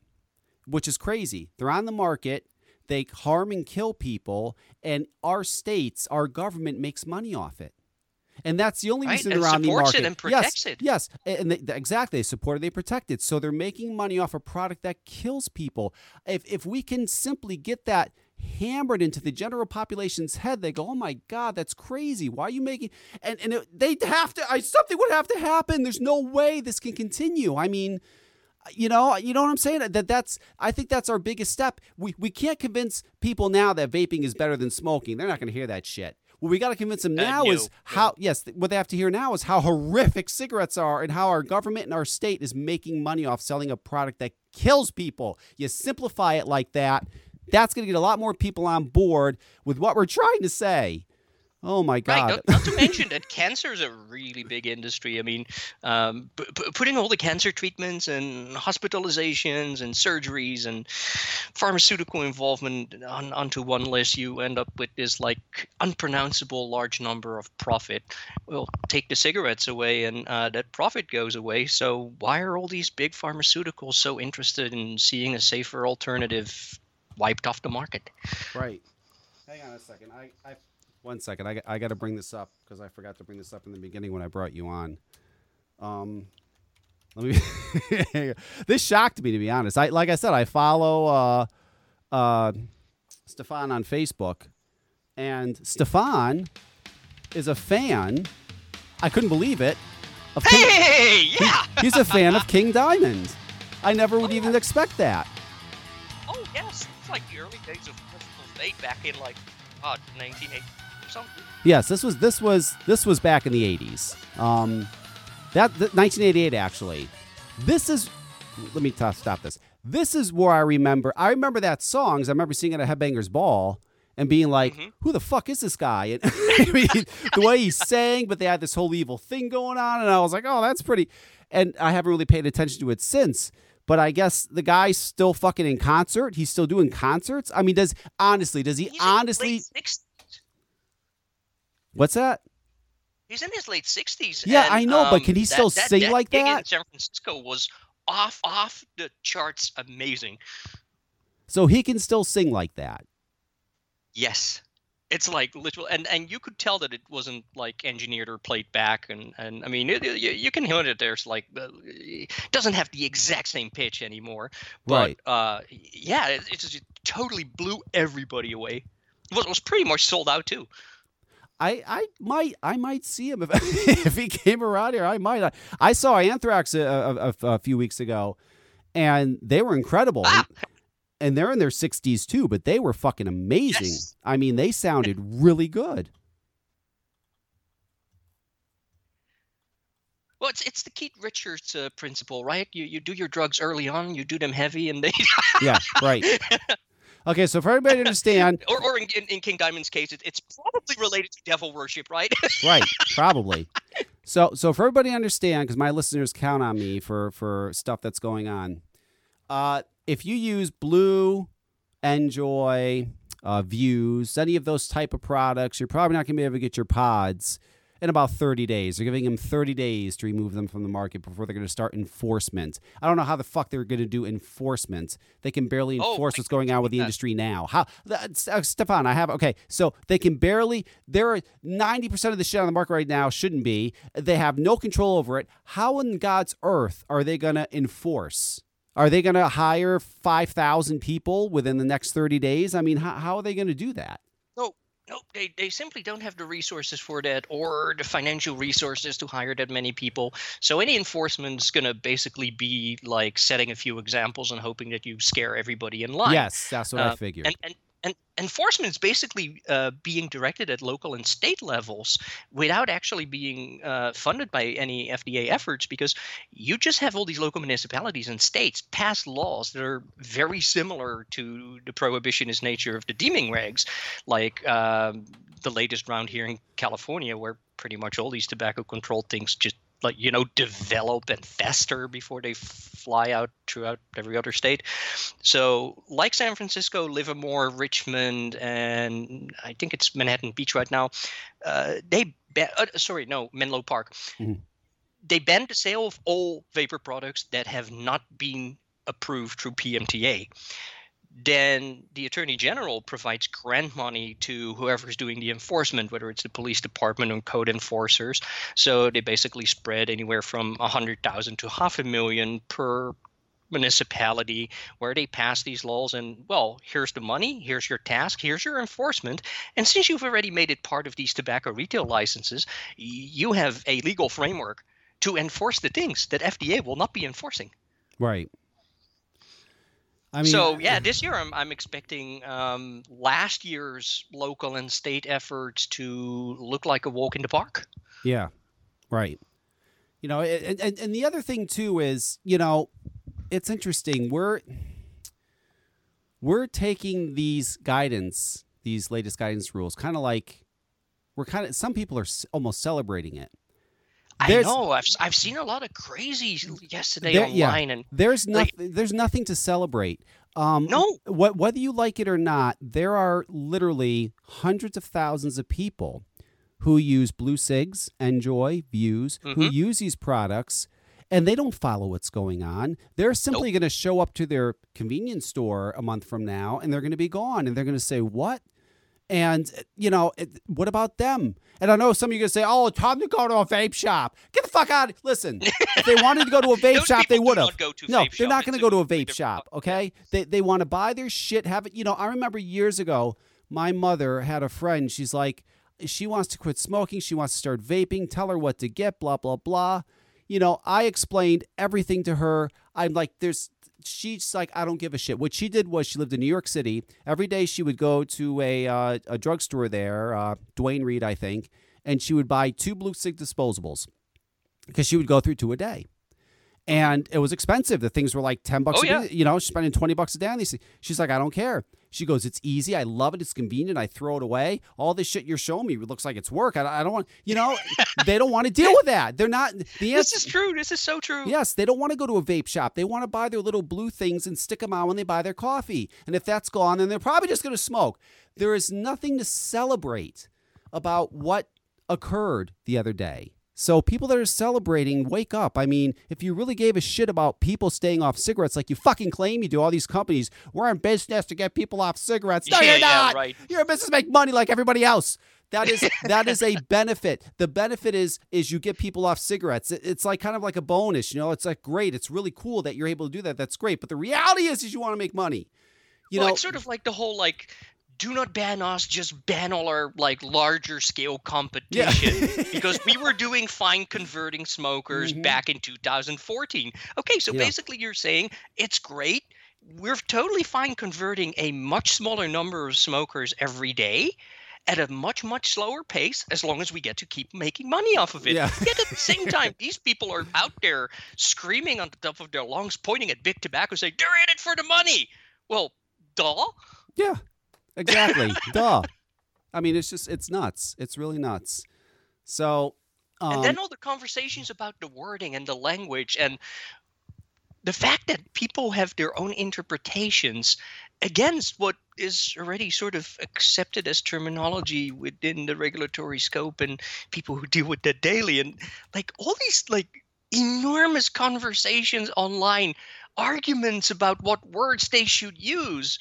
Speaker 1: which is crazy, they're on the market, they harm and kill people, and our states, our government makes money off it. And that's the only reason
Speaker 2: and
Speaker 1: they're on the market.
Speaker 2: it and protects
Speaker 1: yes,
Speaker 2: it.
Speaker 1: Yes, and they, th- exactly. They support it, they protect it. So they're making money off a product that kills people. If if we can simply get that hammered into the general population's head, they go, "Oh my God, that's crazy! Why are you making?" And and it, they have to. I something would have to happen. There's no way this can continue. I mean. You know, you know what I'm saying? That that's I think that's our biggest step. We we can't convince people now that vaping is better than smoking. They're not going to hear that shit. What we got to convince them now is how yes, what they have to hear now is how horrific cigarettes are and how our government and our state is making money off selling a product that kills people. You simplify it like that, that's going to get a lot more people on board with what we're trying to say. Oh my
Speaker 2: Right.
Speaker 1: god.
Speaker 2: Not, not to mention that cancer is a really big industry. I mean, um, p- p- putting all the cancer treatments and hospitalizations and surgeries and pharmaceutical involvement on, onto one list, you end up with this like unpronounceable large number of profit. Well, take the cigarettes away, and uh, that profit goes away. So why are all these big pharmaceuticals so interested in seeing a safer alternative wiped off the market?
Speaker 1: Right. hang on a second. I, I one second. I, I got to bring this up because I forgot to bring this up in the beginning when I brought you on. Um, let me. this shocked me to be honest. I like I said, I follow uh, uh, Stefan on Facebook, and Stefan is a fan. I couldn't believe it. Of King,
Speaker 2: Hey, yeah.
Speaker 1: he's a fan of King Diamond. I never would even expect that.
Speaker 2: Oh yes, it's like the early days of Mercyful Fate back in like uh, 1980 or something.
Speaker 1: Yes, this was this was this was back in the 80s. Um, that, that 1988 actually. This is let me t- stop this. This is where I remember. I remember that song. 'cause I remember seeing it at Headbangers Ball and being like,
Speaker 2: Mhm.
Speaker 1: "Who the fuck is this guy?" And I mean, the way he sang, but they had this whole evil thing going on, and I was like, "Oh, that's pretty." And I haven't really paid attention to it since. But I guess the guy's still fucking in concert. He's still doing concerts. I mean, does honestly, does he
Speaker 2: He's
Speaker 1: honestly?
Speaker 2: late 60s.
Speaker 1: What's that?
Speaker 2: He's in his late 60s.
Speaker 1: Yeah,
Speaker 2: and,
Speaker 1: I know, but
Speaker 2: um,
Speaker 1: can he still
Speaker 2: that,
Speaker 1: sing
Speaker 2: that
Speaker 1: like that?
Speaker 2: In San Francisco was off off the charts, amazing.
Speaker 1: So he can still sing like that.
Speaker 2: Yes. It's like literal, and, and you could tell that it wasn't like engineered or played back, and, and I mean it, you, you can hear it. There's like uh, it doesn't have the exact same pitch anymore, but
Speaker 1: Right.
Speaker 2: uh, yeah, it, it just totally blew everybody away. It was, it was pretty much sold out too.
Speaker 1: I, I might I might see him if if he came around here. I might. I, I saw Anthrax a, a, a, a few weeks ago, and they were incredible.
Speaker 2: Ah!
Speaker 1: And they're in their sixties too, but they were fucking amazing.
Speaker 2: Yes.
Speaker 1: I mean, they sounded really good.
Speaker 2: Well, it's it's the Keith Richards uh, principle, right? You you do your drugs early on, you do them heavy, and they
Speaker 1: Yeah, right. Okay, so for everybody to understand,
Speaker 2: or or in, in, in King Diamond's case, it, it's probably related to devil worship, right?
Speaker 1: right probably so so for everybody to understand because my listeners count on me for for stuff that's going on uh if you use Blu NJOY uh, Vuse any of those type of products you're probably not going to be able to get your pods in about 30 days. They're giving them 30 days to remove them from the market before they're going to start enforcement. I don't know how the fuck they're going to do enforcement. They can barely
Speaker 2: Oh,
Speaker 1: enforce
Speaker 2: my
Speaker 1: what's going on with the
Speaker 2: that.
Speaker 1: industry now. How uh, stefan i have okay so they can barely there are 90% of the shit on the market right now shouldn't be. They have no control over it. How in god's earth are they going to enforce? Are they going to hire 5000 people within the next 30 days? I mean how, how are they going to do that
Speaker 2: No, no, they, they simply don't have the resources for that or the financial resources to hire that many people. So any enforcement is going to basically be like setting a few examples and hoping that you scare everybody in line.
Speaker 1: yes that's what i
Speaker 2: Uh,
Speaker 1: figured
Speaker 2: And, and, and enforcement is basically uh, being directed at local and state levels without actually being uh, funded by any FDA efforts because you just have all these local municipalities and states pass laws that are very similar to the prohibitionist nature of the deeming regs, like um, the latest round here in California, where pretty much all these tobacco control things just like you know develop and fester before they fly out throughout every other state. So, like San Francisco, Livermore, Richmond, and I think it's Manhattan Beach right now, uh, they ba- uh, sorry, no, Menlo Park.
Speaker 1: Mhm.
Speaker 2: They banned the sale of all vapor products that have not been approved through PMTA. Then the attorney general provides grant money to whoever's doing the enforcement, whether it's the police department or code enforcers. So they basically spread anywhere from a hundred thousand to half a million per municipality where they pass these laws and well here's the money here's your task here's your enforcement. And since you've already made it part of these tobacco retail licenses you have a legal framework to enforce the things that FDA will not be enforcing.
Speaker 1: Right i mean
Speaker 2: so yeah, this year I'm I'm expecting um, last year's local and state efforts to look like a walk in the park.
Speaker 1: Yeah, right. You know, and, and and the other thing too is, you know, it's interesting. We're we're taking these guidance, these latest guidance rules, kind of like we're kind of. Some people are almost celebrating it.
Speaker 2: I know I've I've seen a lot of crazy yesterday
Speaker 1: There- yeah.
Speaker 2: online and
Speaker 1: There's
Speaker 2: Like-
Speaker 1: nothing. There's nothing to celebrate. Um,
Speaker 2: no
Speaker 1: what whether you like it or not, there are literally hundreds of thousands of people who use Blu Cigs, NJOY, Vuse, who
Speaker 2: Mhm.
Speaker 1: use these products, and they don't follow what's going on. They're simply going to show up to their convenience store a month from now, and they're going to be gone, and they're going to say, "What?" And you know, it, what about them? And I know some of you gonna say, "Oh, time to go to a vape shop." Get the fuck out! Listen, if they wanted to go to a vape
Speaker 2: Those
Speaker 1: shop, they would have.
Speaker 2: to
Speaker 1: No,
Speaker 2: vape
Speaker 1: they're not going to go to a vape shop. Okay, they they want to buy their shit. Have it. You know, I remember years ago, my mother had a friend. She's like, she wants to quit smoking. She wants to start vaping. Tell her what to get. Blah blah blah. You know, I explained everything to her. I'm like, there's. She's like, I don't give a shit. What she did was she lived in New York City. Every day she would go to a uh, a drugstore there, uh, Duane Reade, I think, and she would buy two Blu cig disposables because she would go through two a day. And it was expensive. The things were like 10 bucks
Speaker 2: Oh,
Speaker 1: a
Speaker 2: yeah.
Speaker 1: day. You know, she's spending 20 bucks a day on these things. She's like, I don't care. She goes, It's easy. I love it. It's convenient. I throw it away. All this shit you're showing me looks like it's work. I, I don't want, you know, they don't want to deal with that. They're not, the
Speaker 2: This is true. This is so true.
Speaker 1: Yes, they don't want to go to a vape shop. They want to buy their little blue things and stick them on when they buy their coffee. And if that's gone, then they're probably just going to smoke. There is nothing to celebrate about what occurred the other day. So people that are celebrating, wake up. I mean, if you really gave a shit about people staying off cigarettes, like you fucking claim you do, all these companies, we're in business to get people off cigarettes. No,
Speaker 2: Yeah,
Speaker 1: you're
Speaker 2: yeah,
Speaker 1: not.
Speaker 2: right.
Speaker 1: You're in business to make money like everybody else. That is that is a benefit. The benefit is is you get people off cigarettes. It's like kind of like a bonus, you know. It's like great. It's really cool that you're able to do that. That's great. But the reality is, is you want to make money. You
Speaker 2: well,
Speaker 1: know,
Speaker 2: it's sort of like the whole like, do not ban us, just ban all our like larger scale competition. because we were doing fine converting smokers
Speaker 1: Mhm.
Speaker 2: back in 2014. Okay, so
Speaker 1: Yeah.
Speaker 2: basically you're saying it's great. We're totally fine converting a much smaller number of smokers every day at a much much slower pace as long as we get to keep making money off of it.
Speaker 1: Yeah.
Speaker 2: Yet at the same time, these people are out there screaming on the top of their lungs, pointing at big tobacco, saying they're in it for the money. Well, duh.
Speaker 1: yeah, exactly. Duh. I mean, it's just it's nuts. It's really nuts. So, um,
Speaker 2: and then all the conversations about the wording and the language and the fact that people have their own interpretations against what is already sort of accepted as terminology within the regulatory scope and people who deal with that daily and like all these like enormous conversations online arguments about what words they should use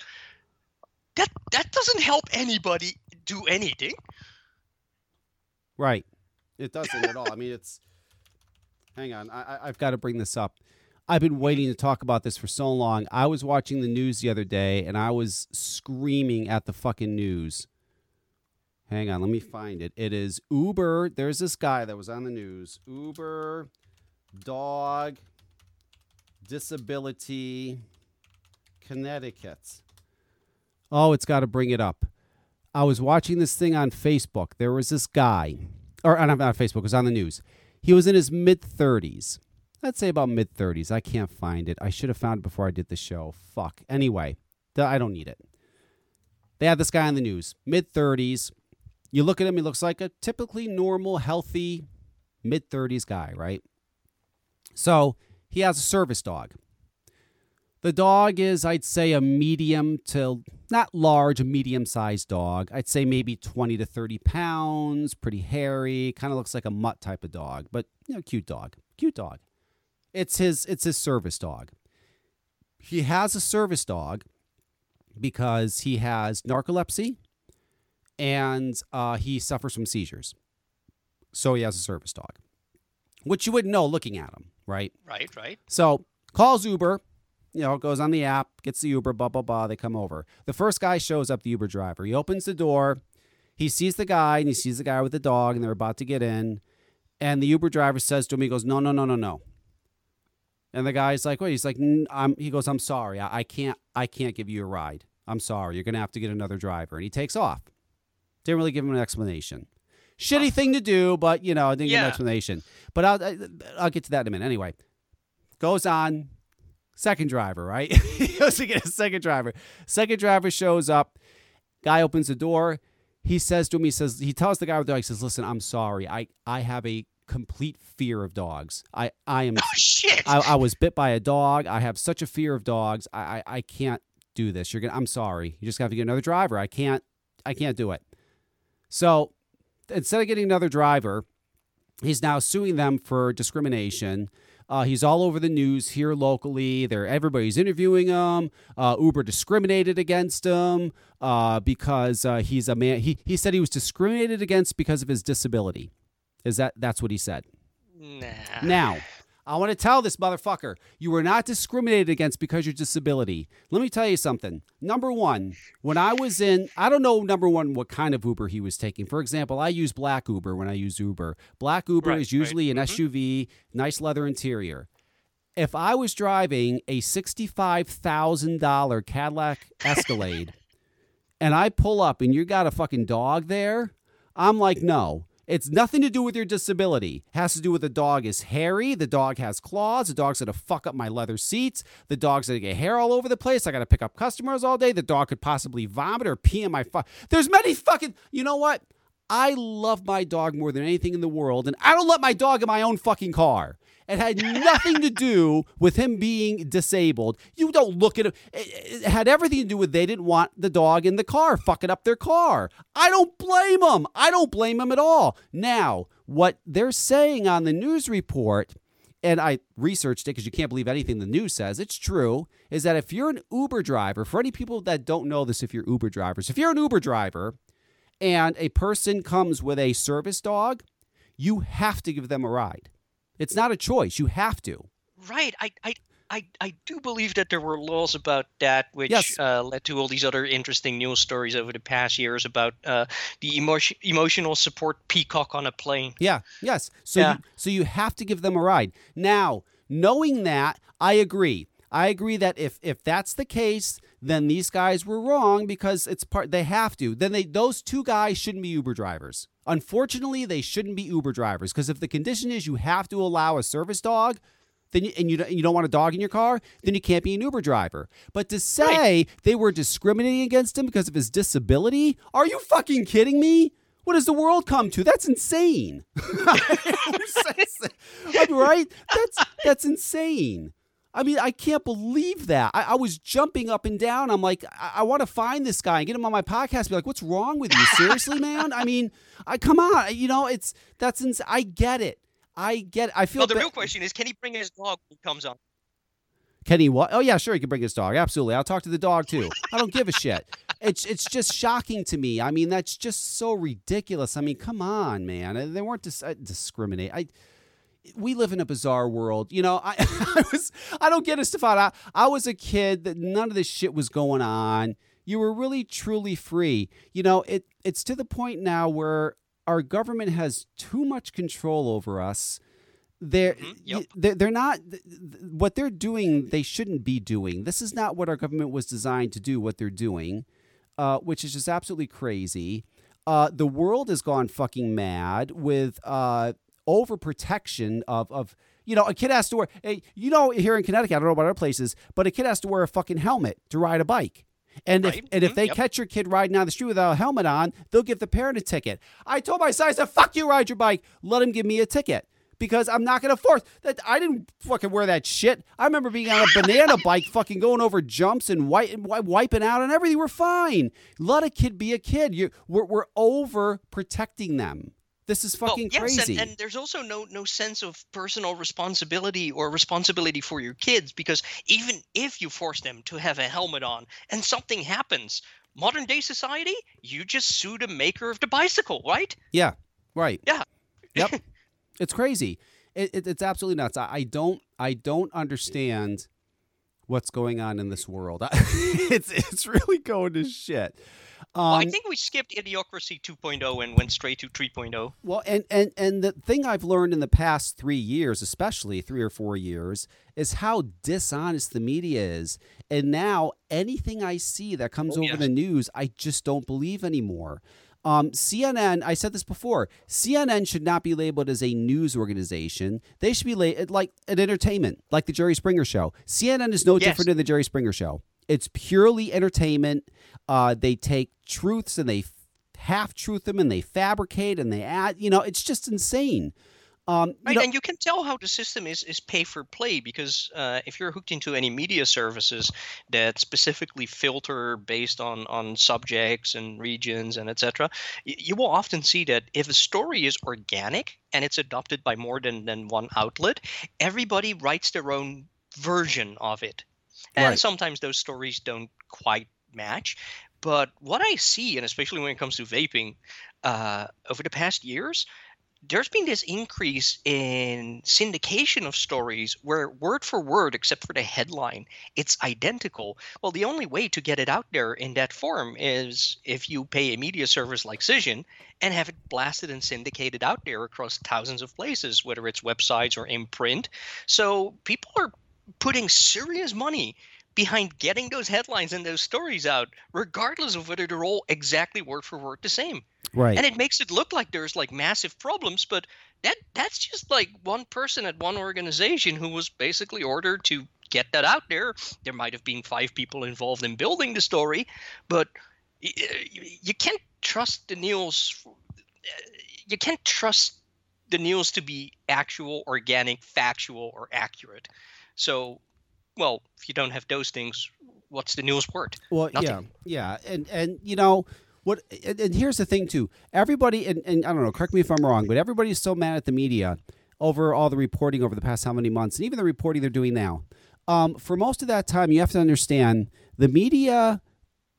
Speaker 2: that that doesn't help anybody do anything
Speaker 1: Right. It doesn't at all. I mean, it's. Hang on. I, I've got to bring this up. I've been waiting to talk about this for so long. I was watching the news the other day and I was screaming at the fucking news. Hang on. Let me find it. It is Uber. There's this guy that was on the news. Uber, dog, disability, Connecticut. Oh, it's got to bring it up. I was watching this thing on Facebook. There was this guy, or uh, not not Facebook, it was on the news. He was in his mid 30s. Let's say about mid 30s. I can't find it. I should have found it before I did the show. Fuck. Anyway, I don't need it. They had this guy on the news, mid 30s. You look at him, he looks like a typically normal, healthy mid 30s guy, right? So he has a service dog. The dog is, I'd say, a medium to not large, a medium sized dog. I'd say maybe 20 to 30 pounds, pretty hairy, kind of looks like a mutt type of dog, but you know, cute dog. Cute dog. It's his it's his service dog. He has a service dog because he has narcolepsy and uh, he suffers from seizures. So he has a service dog, which you wouldn't know looking at him, right?
Speaker 2: right right
Speaker 1: So calls Uber, you know, goes on the app, gets the Uber, blah, blah, blah. They come over. The first guy shows up, the Uber driver. He opens the door. He sees the guy and he sees the guy with the dog and they're about to get in. And the Uber driver says to him, he goes, no, no, no, no, no. And the guy's like, wait, he's like, I'm, he goes, I'm sorry. I, I can't, I can't give you a ride. I'm sorry. You're going to have to get another driver. And he takes off. Didn't really give him an explanation. Shitty thing to do, but you know, I didn't give him an explanation. But I'll, I'll get to that in a minute. Anyway, goes on. Second driver, right? he goes to get a second driver. Second driver shows up. Guy opens the door. He says to him, he says, he tells the guy with the dog, he says, listen, I'm sorry. I, I have a complete fear of dogs. I, I am
Speaker 2: oh shit
Speaker 1: I, I was bit by a dog. I have such a fear of dogs. I, I, I can't do this. You're gonna. I'm sorry. You just have to get another driver. I can't. I can't do it. So instead of getting another driver, he's now suing them for discrimination. Uh, he's all over the news here locally. There, everybody's interviewing him. Uh, Uber discriminated against him uh, because uh, he's a man. He he said he was discriminated against because of his disability. Is that that's what he said?
Speaker 2: Nah.
Speaker 1: Now, I want to tell this motherfucker, you were not discriminated against because of your disability. Let me tell you something. Number one, when I was in, I don't know, number one, what kind of Uber he was taking. For example, I use Black Uber when I use Uber. Black Uber
Speaker 2: Right,
Speaker 1: is usually
Speaker 2: right.
Speaker 1: an
Speaker 2: Mhm.
Speaker 1: SUV, nice leather interior. If I was driving a $65,000 Cadillac Escalade and I pull up and you got a fucking dog there, I'm like, no. It's nothing to do with your disability. It has to do with the dog is hairy. The dog has claws. The dog's gonna fuck up my leather seats. The dog's gonna get hair all over the place. I gotta pick up customers all day. The dog could possibly vomit or pee in my fu- There's many fucking. You know what? I love my dog more than anything in the world, and I don't let my dog in my own fucking car. It had nothing to do with him being disabled. You don't look at him. It, it had everything to do with they didn't want the dog in the car, fucking up their car. I don't blame them. I don't blame them at all. Now, what they're saying on the news report, and I researched it because you can't believe anything the news says, it's true, is that if you're an Uber driver, for any people that don't know this, if you're Uber drivers, if you're an Uber driver and a person comes with a service dog, you have to give them a ride. It's not a choice. You have to.
Speaker 2: Right. I, I, I, I do believe that there were laws about that, which
Speaker 1: Yes.
Speaker 2: uh, led to all these other interesting news stories over the past years about uh, the emotion, emotional support peacock on a plane.
Speaker 1: Yeah. Yes. So
Speaker 2: Yeah.
Speaker 1: You, so you have to give them a ride. Now, knowing that, I agree. I agree that if if that's the case, then these guys were wrong because it's part they have to. Then they those two guys shouldn't be Uber drivers. Unfortunately, they shouldn't be Uber drivers because if the condition is you have to allow a service dog, then you, and you don't- you don't want a dog in your car, then you can't be an Uber driver. But to say they were discriminating against him because of his disability, are you fucking kidding me? What does the world come to? That's insane. Right? That's that's insane. I mean, I can't believe that. I, I was jumping up and down. I'm like, I, I want to find this guy and get him on my podcast. Be like, what's wrong with you? Seriously, man? I mean, I come on. You know, it's that's ins- I get it. I get. It. I feel.
Speaker 2: Well, the
Speaker 1: ba-
Speaker 2: real question is, can he bring his dog when he comes on?
Speaker 1: Can he what? Oh yeah, sure. He can bring his dog. Absolutely. I'll talk to the dog too. I don't give a shit. It's it's just shocking to me. I mean, that's just so ridiculous. I mean, come on, man. They weren't dis- uh, discriminate. I we live in a bizarre world. You know, I, I was I don't get it, Stefan. I, I was a kid that none of this shit was going on. You were really truly free. You know, it it's to the point now where our government has too much control over us. They're,
Speaker 2: Mhm, yep.
Speaker 1: they're they're not what they're doing. They shouldn't be doing. This is not what our government was designed to do. What they're doing, uh, which is just absolutely crazy. Uh, the world has gone fucking mad with uh, overprotection of of you know a kid has to wear. Hey, you know here in Connecticut, I don't know about other places, but a kid has to wear a fucking helmet to ride a bike. And if and if
Speaker 2: Mhm,
Speaker 1: they
Speaker 2: yep.
Speaker 1: catch your kid riding down the street without a helmet on, they'll give the parent a ticket. I told my son, I said, "Fuck you, ride your bike. Let him give me a ticket." Because I'm not gonna force that. I didn't fucking wear that shit. I remember being on a banana bike, fucking going over jumps and wi- wiping out and everything. We're fine. Let a kid be a kid. You, we're we're over protecting them. This is fucking
Speaker 2: well, yes,
Speaker 1: crazy.
Speaker 2: And, and there's also no no sense of personal responsibility or responsibility for your kids because even if you force them to have a helmet on and something happens, modern day society, you just sue the maker of the bicycle, right?
Speaker 1: Yeah, right.
Speaker 2: Yeah.
Speaker 1: Yep. it's crazy. It, it, it's absolutely nuts. I, I don't I don't understand what's going on in this world. it's it's really going to shit. Um,
Speaker 2: well, I think we skipped Idiocracy 2.0 and went straight to 3.0.
Speaker 1: well, and, and and the thing I've learned in the past three years, especially three or four years, is how dishonest the media is. And now anything I see that comes
Speaker 2: Oh,
Speaker 1: over
Speaker 2: yes.
Speaker 1: the news, I just don't believe anymore. Um, CNN, I said this before. CNN should not be labeled as a news organization. They should be la- like an entertainment, like the Jerry Springer Show. CNN is no
Speaker 2: Yes.
Speaker 1: different than the Jerry Springer Show. It's purely entertainment. Uh, they take truths and they half truth them and they fabricate and they add. You know, it's just insane. Um,
Speaker 2: Right,
Speaker 1: know,
Speaker 2: and you can tell how the system is is pay for play because uh, if you're hooked into any media services that specifically filter based on on subjects and regions and etc., you will often see that if a story is organic and it's adopted by more than than one outlet, everybody writes their own version of it, and
Speaker 1: Right.
Speaker 2: sometimes those stories don't quite match. But what I see, and especially when it comes to vaping, uh, over the past years, there's been this increase in syndication of stories where word for word except for the headline it's identical well the only way to get it out there in that form is if you pay a media service like Cision and have it blasted and syndicated out there across thousands of places whether it's websites or in print so people are putting serious money behind getting those headlines and those stories out regardless of whether they're all exactly word for word the same.
Speaker 1: Right.
Speaker 2: and it makes it look like there's like massive problems but that that's just like one person at one organization who was basically ordered to get that out there. There might have been five people involved in building the story but you can't trust the news uh, you can't trust the news to be actual organic factual or accurate so well if you don't have those things what's the news worth
Speaker 1: Well, yeah,
Speaker 2: Nothing.
Speaker 1: yeah, and and you know what? And, and here's the thing too. Everybody, and, and I don't know. Correct me if I'm wrong, but everybody's so mad at the media over all the reporting over the past how many months, and even the reporting they're doing now. Um, for most of that time, you have to understand the media.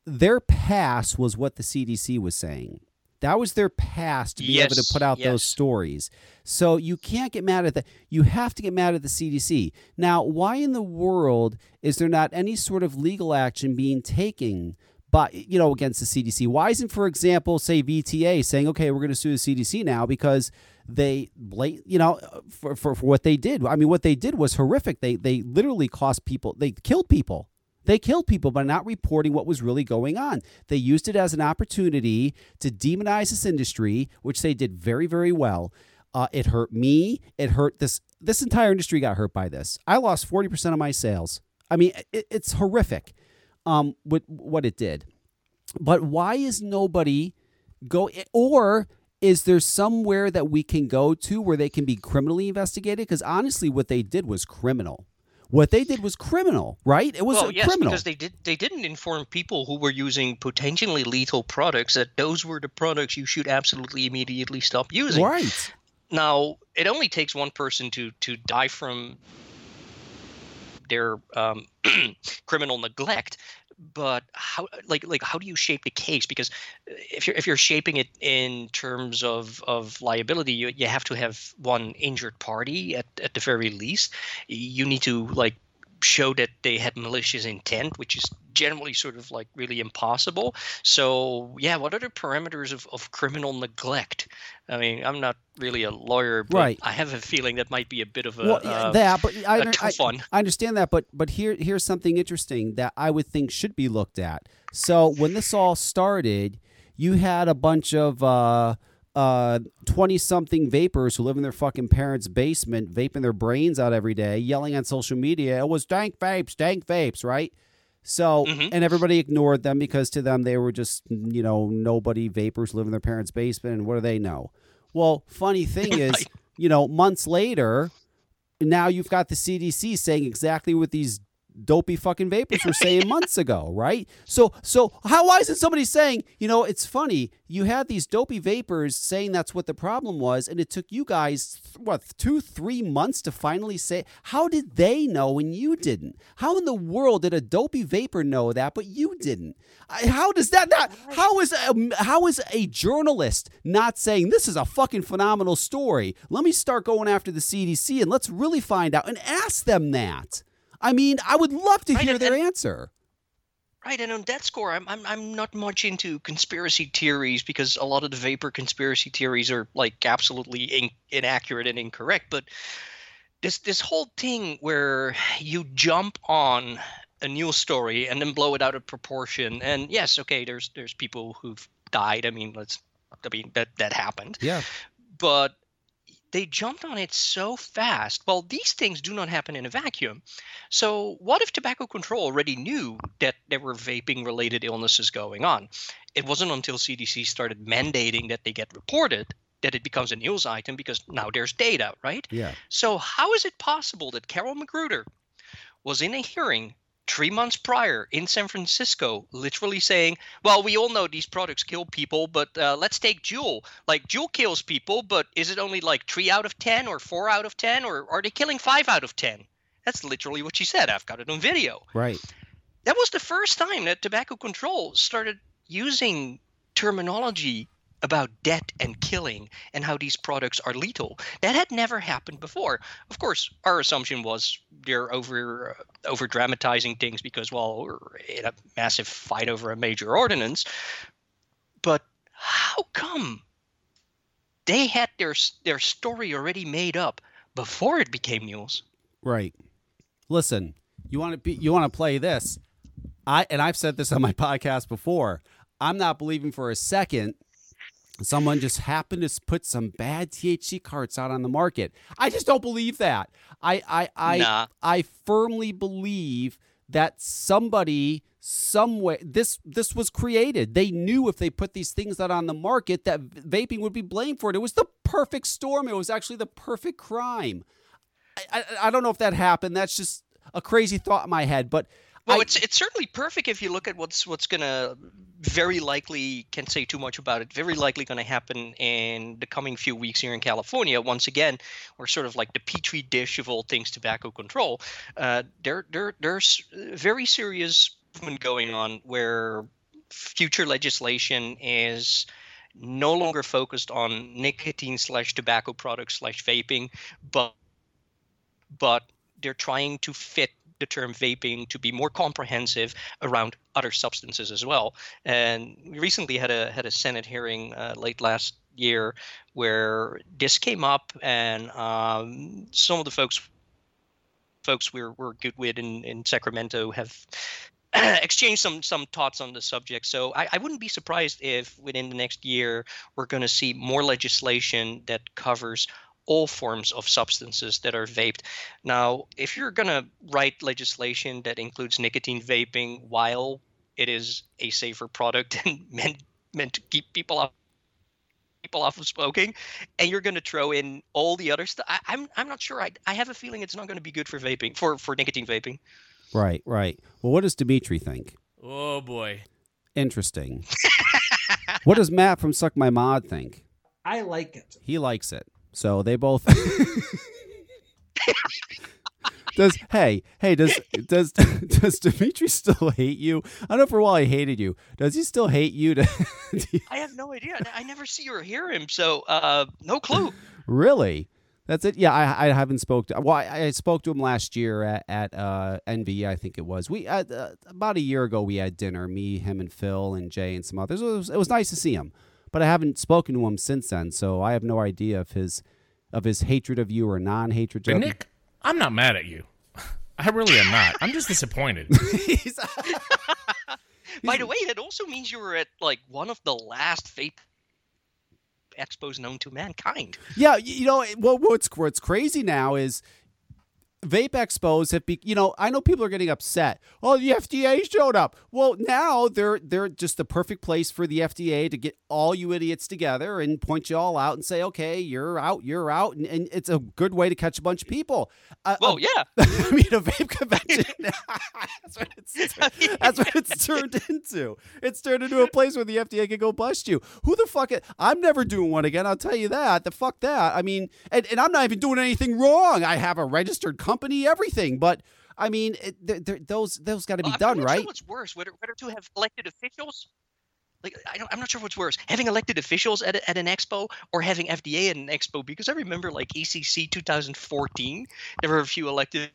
Speaker 1: Their pass was what the CDC was saying. That was their past to be able to put out those stories. So you can't get mad at the. You have to get mad at the CDC. Now, why in the world is there not any sort of legal action being taken? By, you know, against the CDC. Why isn't, for example, say VTA saying, okay, we're going to sue the CDC now because they, blat- you know, for, for, for what they did. I mean, what they did was horrific. They they literally cost people. They killed people. They killed people by not reporting what was really going on. They used it as an opportunity to demonize this industry, which they did very, very well. Uh, it hurt me. It hurt this. This entire industry got hurt by this. I lost forty percent of my sales. I mean, it, it's horrific. Um, what what it did. But why is nobody go or is there somewhere that we can go to where they can be criminally investigated? Because honestly, what they did was criminal. What they did was criminal, right? It was
Speaker 2: well, yes,
Speaker 1: criminal.
Speaker 2: because they did they didn't inform people who were using potentially lethal products that those were the products you should absolutely immediately stop using.
Speaker 1: right.
Speaker 2: Now, it only takes one person to to die from their um, criminal neglect. But how, like, like, how do you shape the case? Because uh, if you're if you're shaping it in terms of of liability, you you have to have one injured party at at the very least. You need to like show that they had malicious intent, which is generally sort of like really impossible. So yeah, what are the parameters of, of criminal neglect? I mean, I'm not really a lawyer, but
Speaker 1: Right.
Speaker 2: I have a feeling that might be a bit of a,
Speaker 1: Well,
Speaker 2: uh,
Speaker 1: that, but I,
Speaker 2: a
Speaker 1: I,
Speaker 2: tough one.
Speaker 1: I understand that, but but here here's something interesting that I would think should be looked at. So when this all started, you had a bunch of uh uh 20 something vapors who live in their fucking parents' basement vaping their brains out every day, yelling on social media, it was dank vapes, dank vapes, right? So
Speaker 2: Mhm.
Speaker 1: and everybody ignored them because to them they were just you know nobody vapors live in their parents' basement and what do they know? Well, funny thing is, you know, months later, now you've got the CDC saying exactly what these dopey fucking vapors were saying months ago, right? So so how why isn't somebody saying, you know, it's funny, you had these dopey vapors saying that's what the problem was, and it took you guys what two, three months to finally say how did they know and you didn't? How in the world did a dopey vapor know that, but you didn't? I- How does that not how is a, how is a journalist not saying this is a fucking phenomenal story? Let me start going after the CDC and let's really find out and ask them that. I mean, I would love to
Speaker 2: Right,
Speaker 1: hear
Speaker 2: and-
Speaker 1: their
Speaker 2: and-
Speaker 1: answer.
Speaker 2: Right, and on that score, I'm, I'm I'm not much into conspiracy theories because a lot of the vapor conspiracy theories are like absolutely in, inaccurate and incorrect. But this this whole thing where you jump on a news story and then blow it out of proportion, and yes, okay, there's there's people who've died. I mean, let's I mean that that happened,
Speaker 1: Yeah.
Speaker 2: but they jumped on it so fast. Well, these things do not happen in a vacuum. So, what if tobacco control already knew that there were vaping related illnesses going on? It wasn't until CDC started mandating that they get reported that it becomes a news item because now there's data, right?
Speaker 1: Yeah.
Speaker 2: So how is it possible that Carol McGruder was in a hearing three months prior in San Francisco, literally saying, "Well, we all know these products kill people, but uh, let's take Juul. Like Juul kills people, but is it only like three out of ten, or four out of ten, or are they killing five out of ten? That's literally what she said. I've got it on video.
Speaker 1: Right.
Speaker 2: That was the first time that tobacco control started using terminology about debt and killing and how these products are lethal. That had never happened before. Of course, our assumption was they're over uh, over dramatizing things because well, we're in a massive fight over a major ordinance. But how come they had their their story already made up before it became news?
Speaker 1: Right. Listen, you want to be you want to play this. I and I've said this on my podcast before. I'm not believing for a second someone just happened to put some bad THC carts out on the market. I just don't believe that. I I I
Speaker 2: Nah.
Speaker 1: I firmly believe that somebody some way this this was created. They knew if they put these things out on the market that vaping would be blamed for it. It was the perfect storm. It was actually the perfect crime. I, I, I don't know if that happened. That's just a crazy thought in my head, but
Speaker 2: Well,
Speaker 1: I-
Speaker 2: it's it's certainly perfect if you look at what's what's gonna very likely can't say too much about it. Very likely going to happen in the coming few weeks here in California. Once again, we're sort of like the petri dish of all things tobacco control. Uh, there there there's very serious movement going on where future legislation is no longer focused on nicotine slash tobacco products slash vaping, but but they're trying to fit the term vaping to be more comprehensive around other substances as well. And we recently had a had a Senate hearing uh, late last year where this came up, and um, some of the folks folks we're we're good with in, in Sacramento have exchanged some some thoughts on the subject. So I, I wouldn't be surprised if within the next year we're going to see more legislation that covers all forms of substances that are vaped. Now, if you're going to write legislation that includes nicotine vaping while it is a safer product and meant meant to keep people off people off of smoking, and you're going to throw in all the other stuff, I'm I'm not sure. I I have a feeling it's not going to be good for vaping for for nicotine vaping.
Speaker 1: right, right. Well, what does Dimitri think?
Speaker 4: Oh boy.
Speaker 1: Interesting. what does Matt from Suck My Mod think?
Speaker 3: I like it.
Speaker 1: He likes it. So they both. does hey hey does does does Dimitri still hate you? I don't know for a while he hated you. Does he still hate you? To,
Speaker 2: I have no idea. I never see or hear him, so uh, no clue.
Speaker 1: really? That's it. Yeah, I, I haven't spoke to. Well, I, I spoke to him last year at at uh, NV. I think it was. We uh, uh, about a year ago we had dinner. Me, him, and Phil and Jay and some others. It was, it was nice to see him, but I haven't spoken to him since then. So I have no idea if his of his hatred of you or non hatred
Speaker 4: But
Speaker 1: of you.
Speaker 4: Nick, I'm not mad at you. I really am not. I'm just disappointed.
Speaker 1: He's-
Speaker 2: By the way, that also means you were at like one of the last vape expos known to mankind.
Speaker 1: Yeah, you know what? What's what's crazy now is vape expos have be. You know, I know people are getting upset. Oh, the FDA showed up. Well, now they're they're just the perfect place for the FDA to get all you idiots together and point you all out and say, okay, you're out, you're out, and, and it's a good way to catch a bunch of people. Uh,
Speaker 2: Well, yeah.
Speaker 1: I mean, a vape convention. that's, what it's, that's what it's turned into. It's turned into a place where the FDA can go bust you. Who the fuck? I'm never doing one again. I'll tell you that. The fuck that. I mean, and, and I'm not even doing anything wrong. I have a registered company, everything. But I mean, it, they're, they're- those those got to be
Speaker 2: I'm
Speaker 1: done, right?
Speaker 2: Sure what's worse, whether whether to have elected officials, like I don't, I'm not sure what's worse, having elected officials at, a, at an expo or having FDA at an expo. Because I remember like ECC 2014, there were a few elected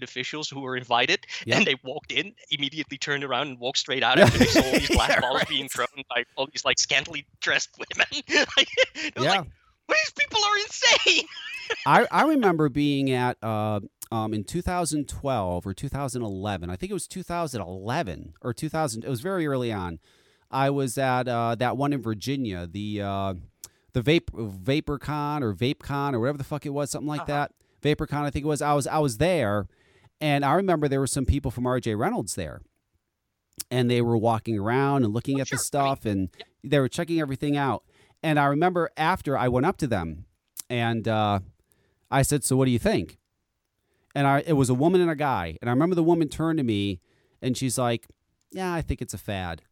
Speaker 2: officials who were invited,
Speaker 1: Yeah.
Speaker 2: and they walked in, immediately turned around and walked straight out after they saw all these black
Speaker 1: Yeah,
Speaker 2: bottles
Speaker 1: right.
Speaker 2: being thrown by all these like scantily dressed women. like,
Speaker 1: Yeah.
Speaker 2: like, well, these people are insane.
Speaker 1: I, I remember being at uh, um, in 2012 or 2011. I think it was 2011 or 2000. It was very early on. I was at uh, that one in Virginia, the uh, the vape VaporCon or VapeCon or whatever the fuck it was, something like that. VaporCon, I think it was. I was I was there, and I remember there were some people from RJ Reynolds there, and they were walking around and looking
Speaker 2: Oh,
Speaker 1: at
Speaker 2: sure. I
Speaker 1: the
Speaker 2: mean,
Speaker 1: stuff, and they were checking everything out. And I remember after I went up to them and uh, I said, "So what do you think?" And I it was a woman and a guy, and I remember the woman turned to me and she's like, "Yeah, I think it's a fad."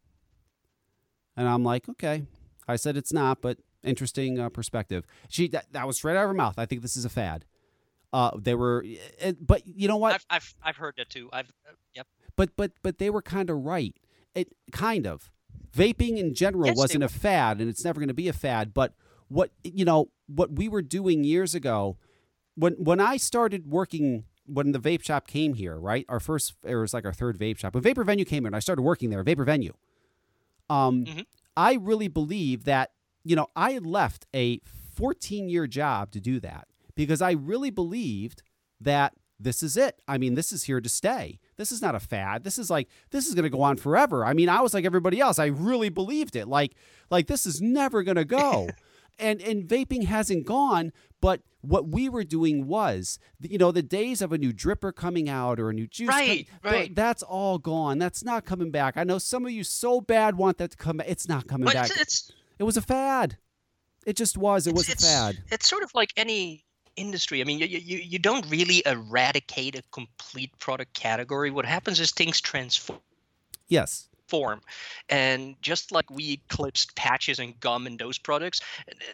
Speaker 1: And I'm like, "Okay." I said it's not, but interesting uh, perspective. She that, that was straight out of her mouth. I think this is a fad. Uh, they were, it, but you know what?
Speaker 2: I've, I've I've heard that too. I've uh, yep.
Speaker 1: but but but they were kind of right. It kind of vaping in general
Speaker 2: Yes,
Speaker 1: wasn't a fad, and it's never going to be a fad. But what you know, what we were doing years ago, when when I started working, when the vape shop came here, right? Our first, it was like our third vape shop. When Vapor Venue came here, and I started working there, Vapor Venue. Um,
Speaker 2: Mhm.
Speaker 1: I really believe that you know I had left a 14 year job to do that because I really believed that this is it. I mean, this is here to stay. This is not a fad. This is like this is going to go on forever. I mean, I was like everybody else. I really believed it. Like like this is never going to go. and and vaping hasn't gone, but what we were doing was, you know, the days of a new dripper coming out or a new juice,
Speaker 2: Right, right.
Speaker 1: that's all gone. That's not coming back. I know some of you so bad want that to come back. It's not coming
Speaker 2: But
Speaker 1: back.
Speaker 2: it's, it's
Speaker 1: It was a fad. It just was. It was a fad.
Speaker 2: It's sort of like any industry. I mean, you, you you don't really eradicate a complete product category. What happens is things transform.
Speaker 1: Yes. Form.
Speaker 2: And just like we eclipsed patches and gum and those products,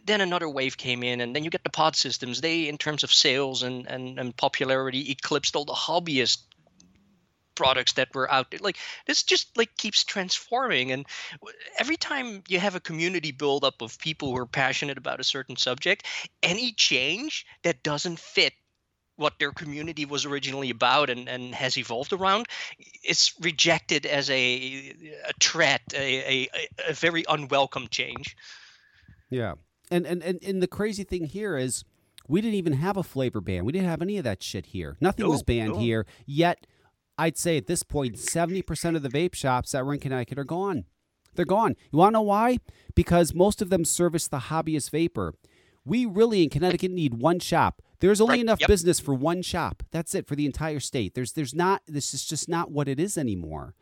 Speaker 2: then another wave came in, and then you get the pod systems. They, in terms of sales and, and, and popularity, eclipsed all the hobbyist products that were out there. Like this just like keeps transforming. And every time you have a community buildup of people who are passionate about a certain subject, any change that doesn't fit what their community was originally about and, and has evolved around is rejected as a a threat, a, a, a very unwelcome change.
Speaker 1: Yeah. And, and and and the crazy thing here is we didn't even have a flavor ban. We didn't have any of that shit here. Nothing was banned
Speaker 2: no.
Speaker 1: here. Yet I'd say at this point 70% of the vape shops that were in Connecticut are gone. They're gone. You want to know why? Because most of them service the hobbyist vapor. We really in Connecticut need one shop. There's only
Speaker 2: Right,
Speaker 1: enough
Speaker 2: yep.
Speaker 1: business for one shop. That's it for the entire state. There's there's not this is just not what it is anymore.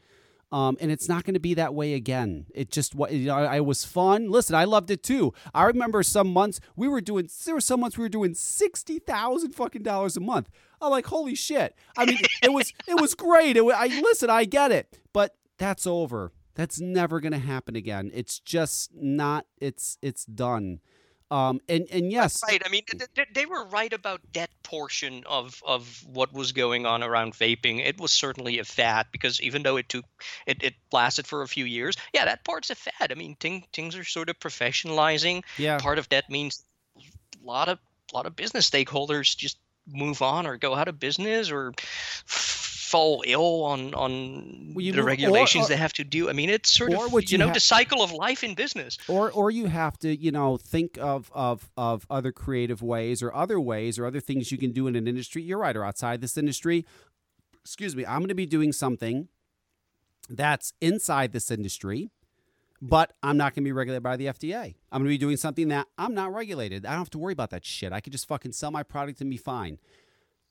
Speaker 1: Um, and it's not going to be that way again. It just what you know, I, was fun. Listen, I loved it too. I remember some months we were doing. There were some months we were doing sixty thousand fucking dollars a month. I'm like, holy shit! I mean, it was it was great. It, I listen, I get it, but that's over. That's never going to happen again. It's just not. It's it's done. Um, and and yes,
Speaker 2: Right. I mean, th- th- they were right about that portion of of what was going on around vaping. It was certainly a fad because even though it took it, it lasted for a few years, yeah, that part's a fad. I mean, thing, things are sort of professionalizing.
Speaker 1: yeah,
Speaker 2: Part of that means a lot of a lot of business stakeholders just move on or go out of business or fall ill on on
Speaker 1: Well,
Speaker 2: the
Speaker 1: move-
Speaker 2: regulations
Speaker 1: or-
Speaker 2: they have to do. I mean, it's sort
Speaker 1: or
Speaker 2: of you
Speaker 1: you
Speaker 2: know
Speaker 1: ha-
Speaker 2: the cycle of life in business.
Speaker 1: or or you have to you know think of of of other creative ways or other ways or other things you can do in an industry. You're right or outside this industry. Excuse me i'm going to be doing something that's inside this industry but i'm not going to be regulated by the fda i'm going to be doing something that i'm not regulated. I don't have to worry about that shit. I could just fucking sell my product and be fine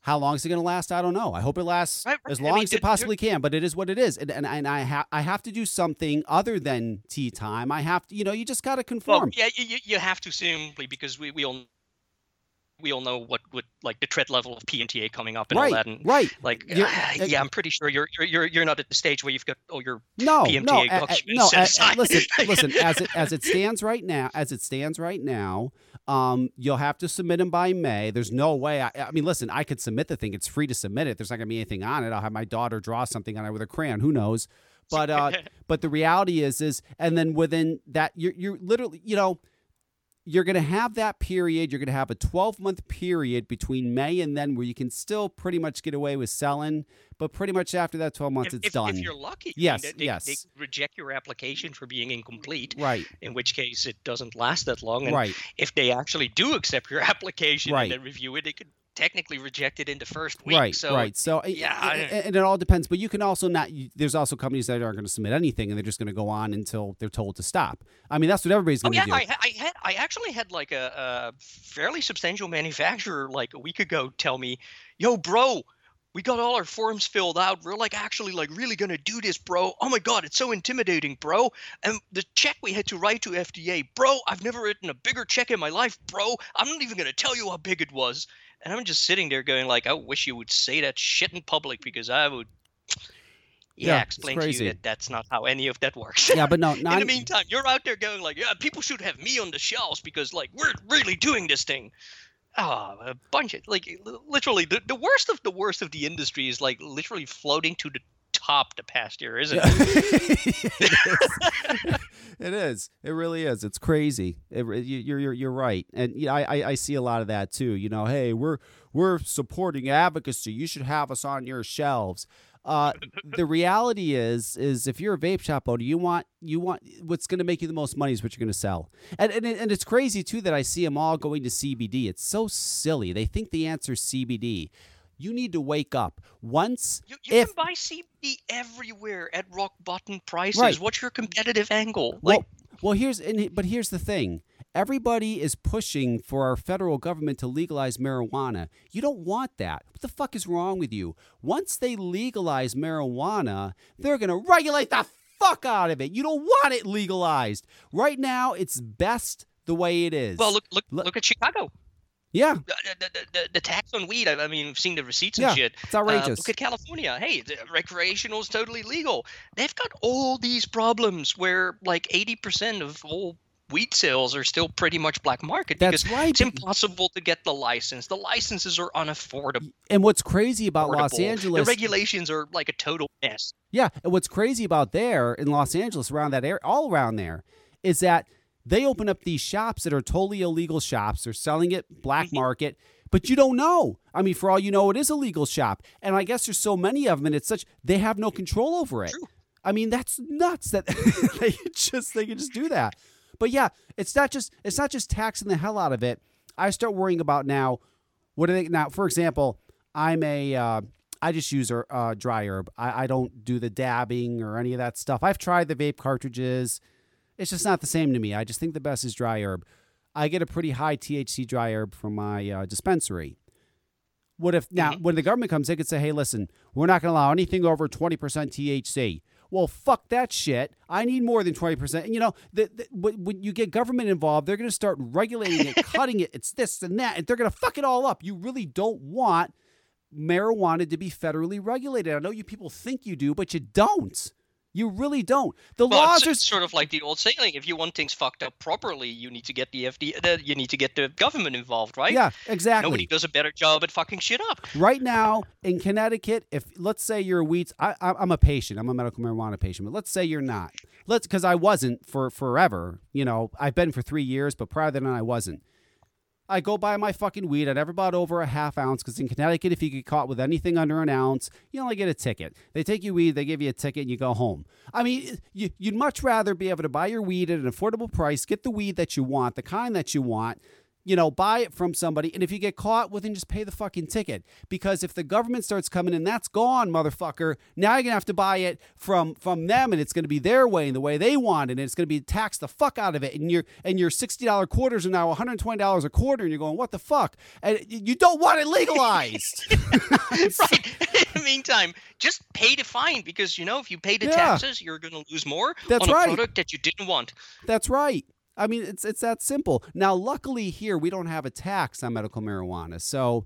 Speaker 1: how long is it going to last? I don't know. I hope it lasts
Speaker 2: Right, right.
Speaker 1: as
Speaker 2: I
Speaker 1: long
Speaker 2: mean,
Speaker 1: as it possibly can, but it is what it is. And, and, and I, ha- I have to do something other than tea time. I have to, you know, you just got to
Speaker 2: Well,
Speaker 1: conform.
Speaker 2: yeah, you, you, you have to simply because we, we all we all know what would like the threat level of PMTA coming up and
Speaker 1: right,
Speaker 2: all that, and
Speaker 1: right.
Speaker 2: like uh,
Speaker 1: uh,
Speaker 2: yeah, I'm pretty sure you're you're you're you're not at the stage where you've got all your
Speaker 1: No,
Speaker 2: PMTA
Speaker 1: no, a- no.
Speaker 2: set
Speaker 1: a- a- listen, listen. As it as it stands right now, as it stands right now, um, you'll have to submit them by May. There's no way. I, I mean, listen, I could submit the thing. It's free to submit it. There's not gonna be anything on it. I'll have my daughter draw something on it with a crayon. Who knows? But uh, but the reality is is, and then within that, you're you're literally, you know. You're going to have that period. You're going to have a 12 month period between May and then where you can still pretty much get away with selling, but pretty much after that 12 months,
Speaker 2: if,
Speaker 1: it's
Speaker 2: if,
Speaker 1: done.
Speaker 2: if you're lucky.
Speaker 1: Yes,
Speaker 2: they,
Speaker 1: yes.
Speaker 2: They reject your application for being incomplete,
Speaker 1: right,
Speaker 2: in which case it doesn't last that long. And
Speaker 1: right.
Speaker 2: if they actually do accept your application
Speaker 1: Right.
Speaker 2: and then review it, they could technically rejected into first week.
Speaker 1: Right,
Speaker 2: so
Speaker 1: right. So
Speaker 2: yeah,
Speaker 1: yeah,
Speaker 2: I-
Speaker 1: and it all depends. But you can also not. There's also companies that aren't going to submit anything, and they're just going to go on until they're told to stop. I mean, that's what everybody's
Speaker 2: Oh
Speaker 1: going to
Speaker 2: yeah,
Speaker 1: do.
Speaker 2: I, I had I actually had like a, a fairly substantial manufacturer like a week ago tell me, "Yo, bro, we got all our forms filled out. We're like actually like really gonna do this, bro. Oh my god, it's so intimidating, bro. And the check we had to write to FDA, bro. I've never written a bigger check in my life, bro. I'm not even gonna tell you how big it was. And I'm just sitting there going like, I wish you would say that shit in public because I would. Yeah,
Speaker 1: Yeah,
Speaker 2: explain to you that that's not how any of that works.
Speaker 1: Yeah, but no,
Speaker 2: in the meantime, you're out there going like, yeah, people should have me on the shelves because like we're really doing this thing. Ah, a bunch of like literally the, the worst of the worst of the industry is like literally floating to the top the past year, isn't it?
Speaker 1: it, is. it is. It really is. It's crazy. It, you- you're you're you're right, and yeah, I, I I see a lot of that too. You know, hey, we're we're supporting advocacy. You should have us on your shelves. Uh, the reality is, is if you're a vape shop owner, you want you want what's going to make you the most money is what you're going to sell. And, and and it's crazy too that I see them all going to CBD. It's so silly. They think the answer is CBD. You need to wake up once.
Speaker 2: You, you
Speaker 1: if
Speaker 2: can buy CBD everywhere at rock bottom prices.
Speaker 1: Right.
Speaker 2: What's your competitive angle?
Speaker 1: Well,
Speaker 2: Like,
Speaker 1: well, here's and but here's the thing. Everybody is pushing for our federal government to legalize marijuana. You don't want that. What the fuck is wrong with you? Once they legalize marijuana, they're going to regulate the fuck out of it. You don't want it legalized. Right now, it's best the way it is.
Speaker 2: well, look, look,
Speaker 1: Look-
Speaker 2: look at Chicago.
Speaker 1: Yeah,
Speaker 2: The, the, the, the, tax on weed. I, mean, we've seen the receipts and
Speaker 1: Yeah,
Speaker 2: shit.
Speaker 1: it's
Speaker 2: Uh,
Speaker 1: outrageous.
Speaker 2: look at California. Hey, the recreational is totally legal. They've got all these problems where like 80% of all weed sales are still pretty much black market because
Speaker 1: That's right.
Speaker 2: it's impossible to get the license. The licenses are unaffordable.
Speaker 1: And what's crazy about Los Angeles?
Speaker 2: The regulations are like a total mess.
Speaker 1: Yeah, and what's crazy about there in Los Angeles, around that area, all around there, is that they open up these shops that are totally illegal shops. They're selling it black
Speaker 2: Mm-hmm.
Speaker 1: market, but you don't know. I mean, for all you know, it is a legal shop, and I guess there's so many of them, and it's such they have no control over it.
Speaker 2: True.
Speaker 1: I mean, that's nuts that they just they can just do that. But yeah, it's not just it's not just taxing the hell out of it. I start worrying about now. What do they now? For example, I'm a uh, I just use a uh, dry herb. I, I don't do the dabbing or any of that stuff. I've tried the vape cartridges. It's just not the same to me. I just think the best is dry herb. I get a pretty high THC dry herb from my uh, dispensary. What if now when the government comes, they could say, "Hey, listen, we're not going to allow anything over twenty percent THC." Well, fuck that shit. I need more than twenty percent. And you know, the, the, when when you get government involved, they're going to start regulating it, cutting it. It's this and that, and they're going to fuck it all up. You really don't want marijuana to be federally regulated. I know you people think you do, but you don't. You really don't. The
Speaker 2: Well,
Speaker 1: laws
Speaker 2: it's,
Speaker 1: are
Speaker 2: sort of like the old saying: if you want things fucked up properly, you need to get the FD, the, you need to get the government involved, right?
Speaker 1: yeah, exactly.
Speaker 2: Nobody does a better job at fucking shit up.
Speaker 1: right now in Connecticut, if let's say you're a weed, I, I'm a patient, I'm a medical marijuana patient, but let's say you're not. Let's because I wasn't for forever. You know, I've been for three years, but prior to that, I wasn't. I go buy my fucking weed. I never bought over a half ounce because in Connecticut, if you get caught with anything under an ounce, you only get a ticket. They take you weed, they give you a ticket, and you go home. I mean, you, you'd much rather be able to buy your weed at an affordable price, get the weed that you want, the kind that you want, you know, buy it from somebody. And if you get caught, well, then just pay the fucking ticket. Because if the government starts coming in, that's gone, motherfucker. Now you're gonna have to buy it from from them, and it's gonna be their way and the way they want, it, and it's gonna be taxed the fuck out of it. And your and your sixty dollar quarters are now one hundred twenty dollars a quarter, and you're going, what the fuck? And you don't want it legalized.
Speaker 2: right. In the meantime, just pay the fine because you know if you pay the
Speaker 1: Yeah.
Speaker 2: taxes, you're going to lose more
Speaker 1: That's
Speaker 2: on a
Speaker 1: right.
Speaker 2: product that you didn't want.
Speaker 1: That's right. I mean, it's it's that simple. Now, luckily here we don't have a tax on medical marijuana, so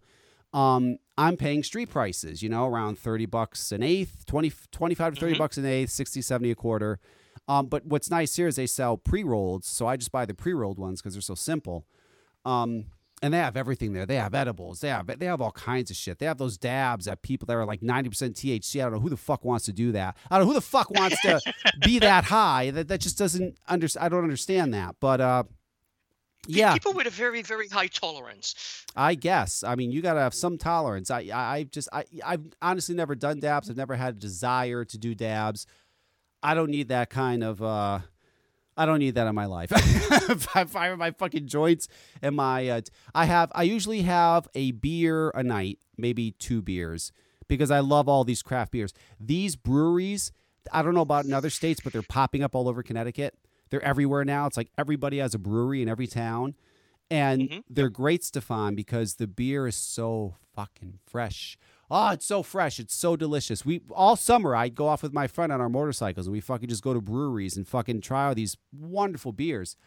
Speaker 1: um, I'm paying street prices. You know, around thirty bucks an eighth, 20, 25 to 30
Speaker 2: Mhm.
Speaker 1: bucks an eighth, 60, 70 a quarter. Um, but what's nice here is they sell pre rolled, so I just buy the pre rolled ones because they're so simple. Um, and they have everything there. They have edibles. They have they have all kinds of shit. They have those dabs that people that are like ninety percent THC. I don't know who the fuck wants to do that. I don't know who the fuck wants to be that high. That that just doesn't under. I don't understand that. But uh, yeah,
Speaker 2: People with a very, very high tolerance.
Speaker 1: I guess. I mean, you gotta have some tolerance. I I, I just I I've honestly never done dabs. I've never had a desire to do dabs. I don't need that kind of. uh I don't need that in my life. if I fire my fucking joints and my, uh, I have, I usually have a beer a night, maybe two beers, because I love all these craft beers. These breweries, I don't know about in other states, but they're popping up all over Connecticut. They're everywhere now. It's like everybody has a brewery in every town, and
Speaker 2: Mhm.
Speaker 1: they're great, Stefan, because the beer is so fucking fresh. Oh, it's so fresh. It's so delicious. We all summer I'd go off with my friend on our motorcycles and we fucking just go to breweries and fucking try all these wonderful beers.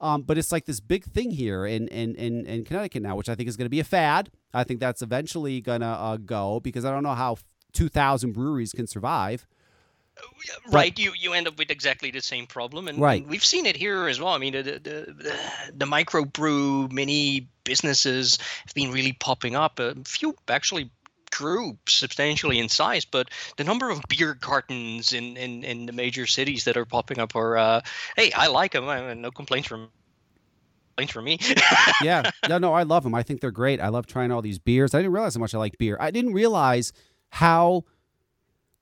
Speaker 1: Um, but it's like this big thing here in in, in, in Connecticut now, which I think is going to be a fad. I think that's eventually gonna uh, go because I don't know how two thousand breweries can survive.
Speaker 2: right you you end up with exactly the same problem and,
Speaker 1: Right.
Speaker 2: and we've seen it here as well i mean the the, the, the microbrew mini businesses have been really popping up a few actually grew substantially in size but the number of beer cartons in in, in the major cities that are popping up are uh, hey i like them I, no complaints from complaints from me
Speaker 1: yeah, no, no, I love them. I think they're great. I love trying all these beers. I didn't realize how much I like beer. I didn't realize how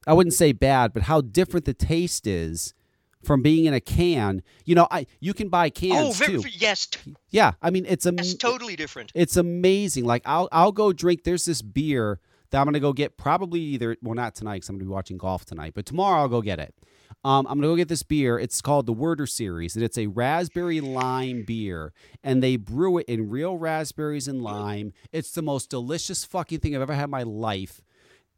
Speaker 1: I wouldn't say bad, but how different the taste is from being in a can. You know, I you can buy
Speaker 2: oh
Speaker 1: cans
Speaker 2: very,
Speaker 1: too.
Speaker 2: yes
Speaker 1: Yeah, I mean it's a
Speaker 2: that's totally different
Speaker 1: it's amazing. Like I'll I'll go drink. There's this beer that I'm gonna go get probably either well not tonight because I'm gonna be watching golf tonight, but tomorrow I'll go get it. Um, I'm gonna go get this beer. It's called the Werder Series, and it's a raspberry lime beer, and they brew it in real raspberries and lime. It's the most delicious fucking thing I've ever had in my life.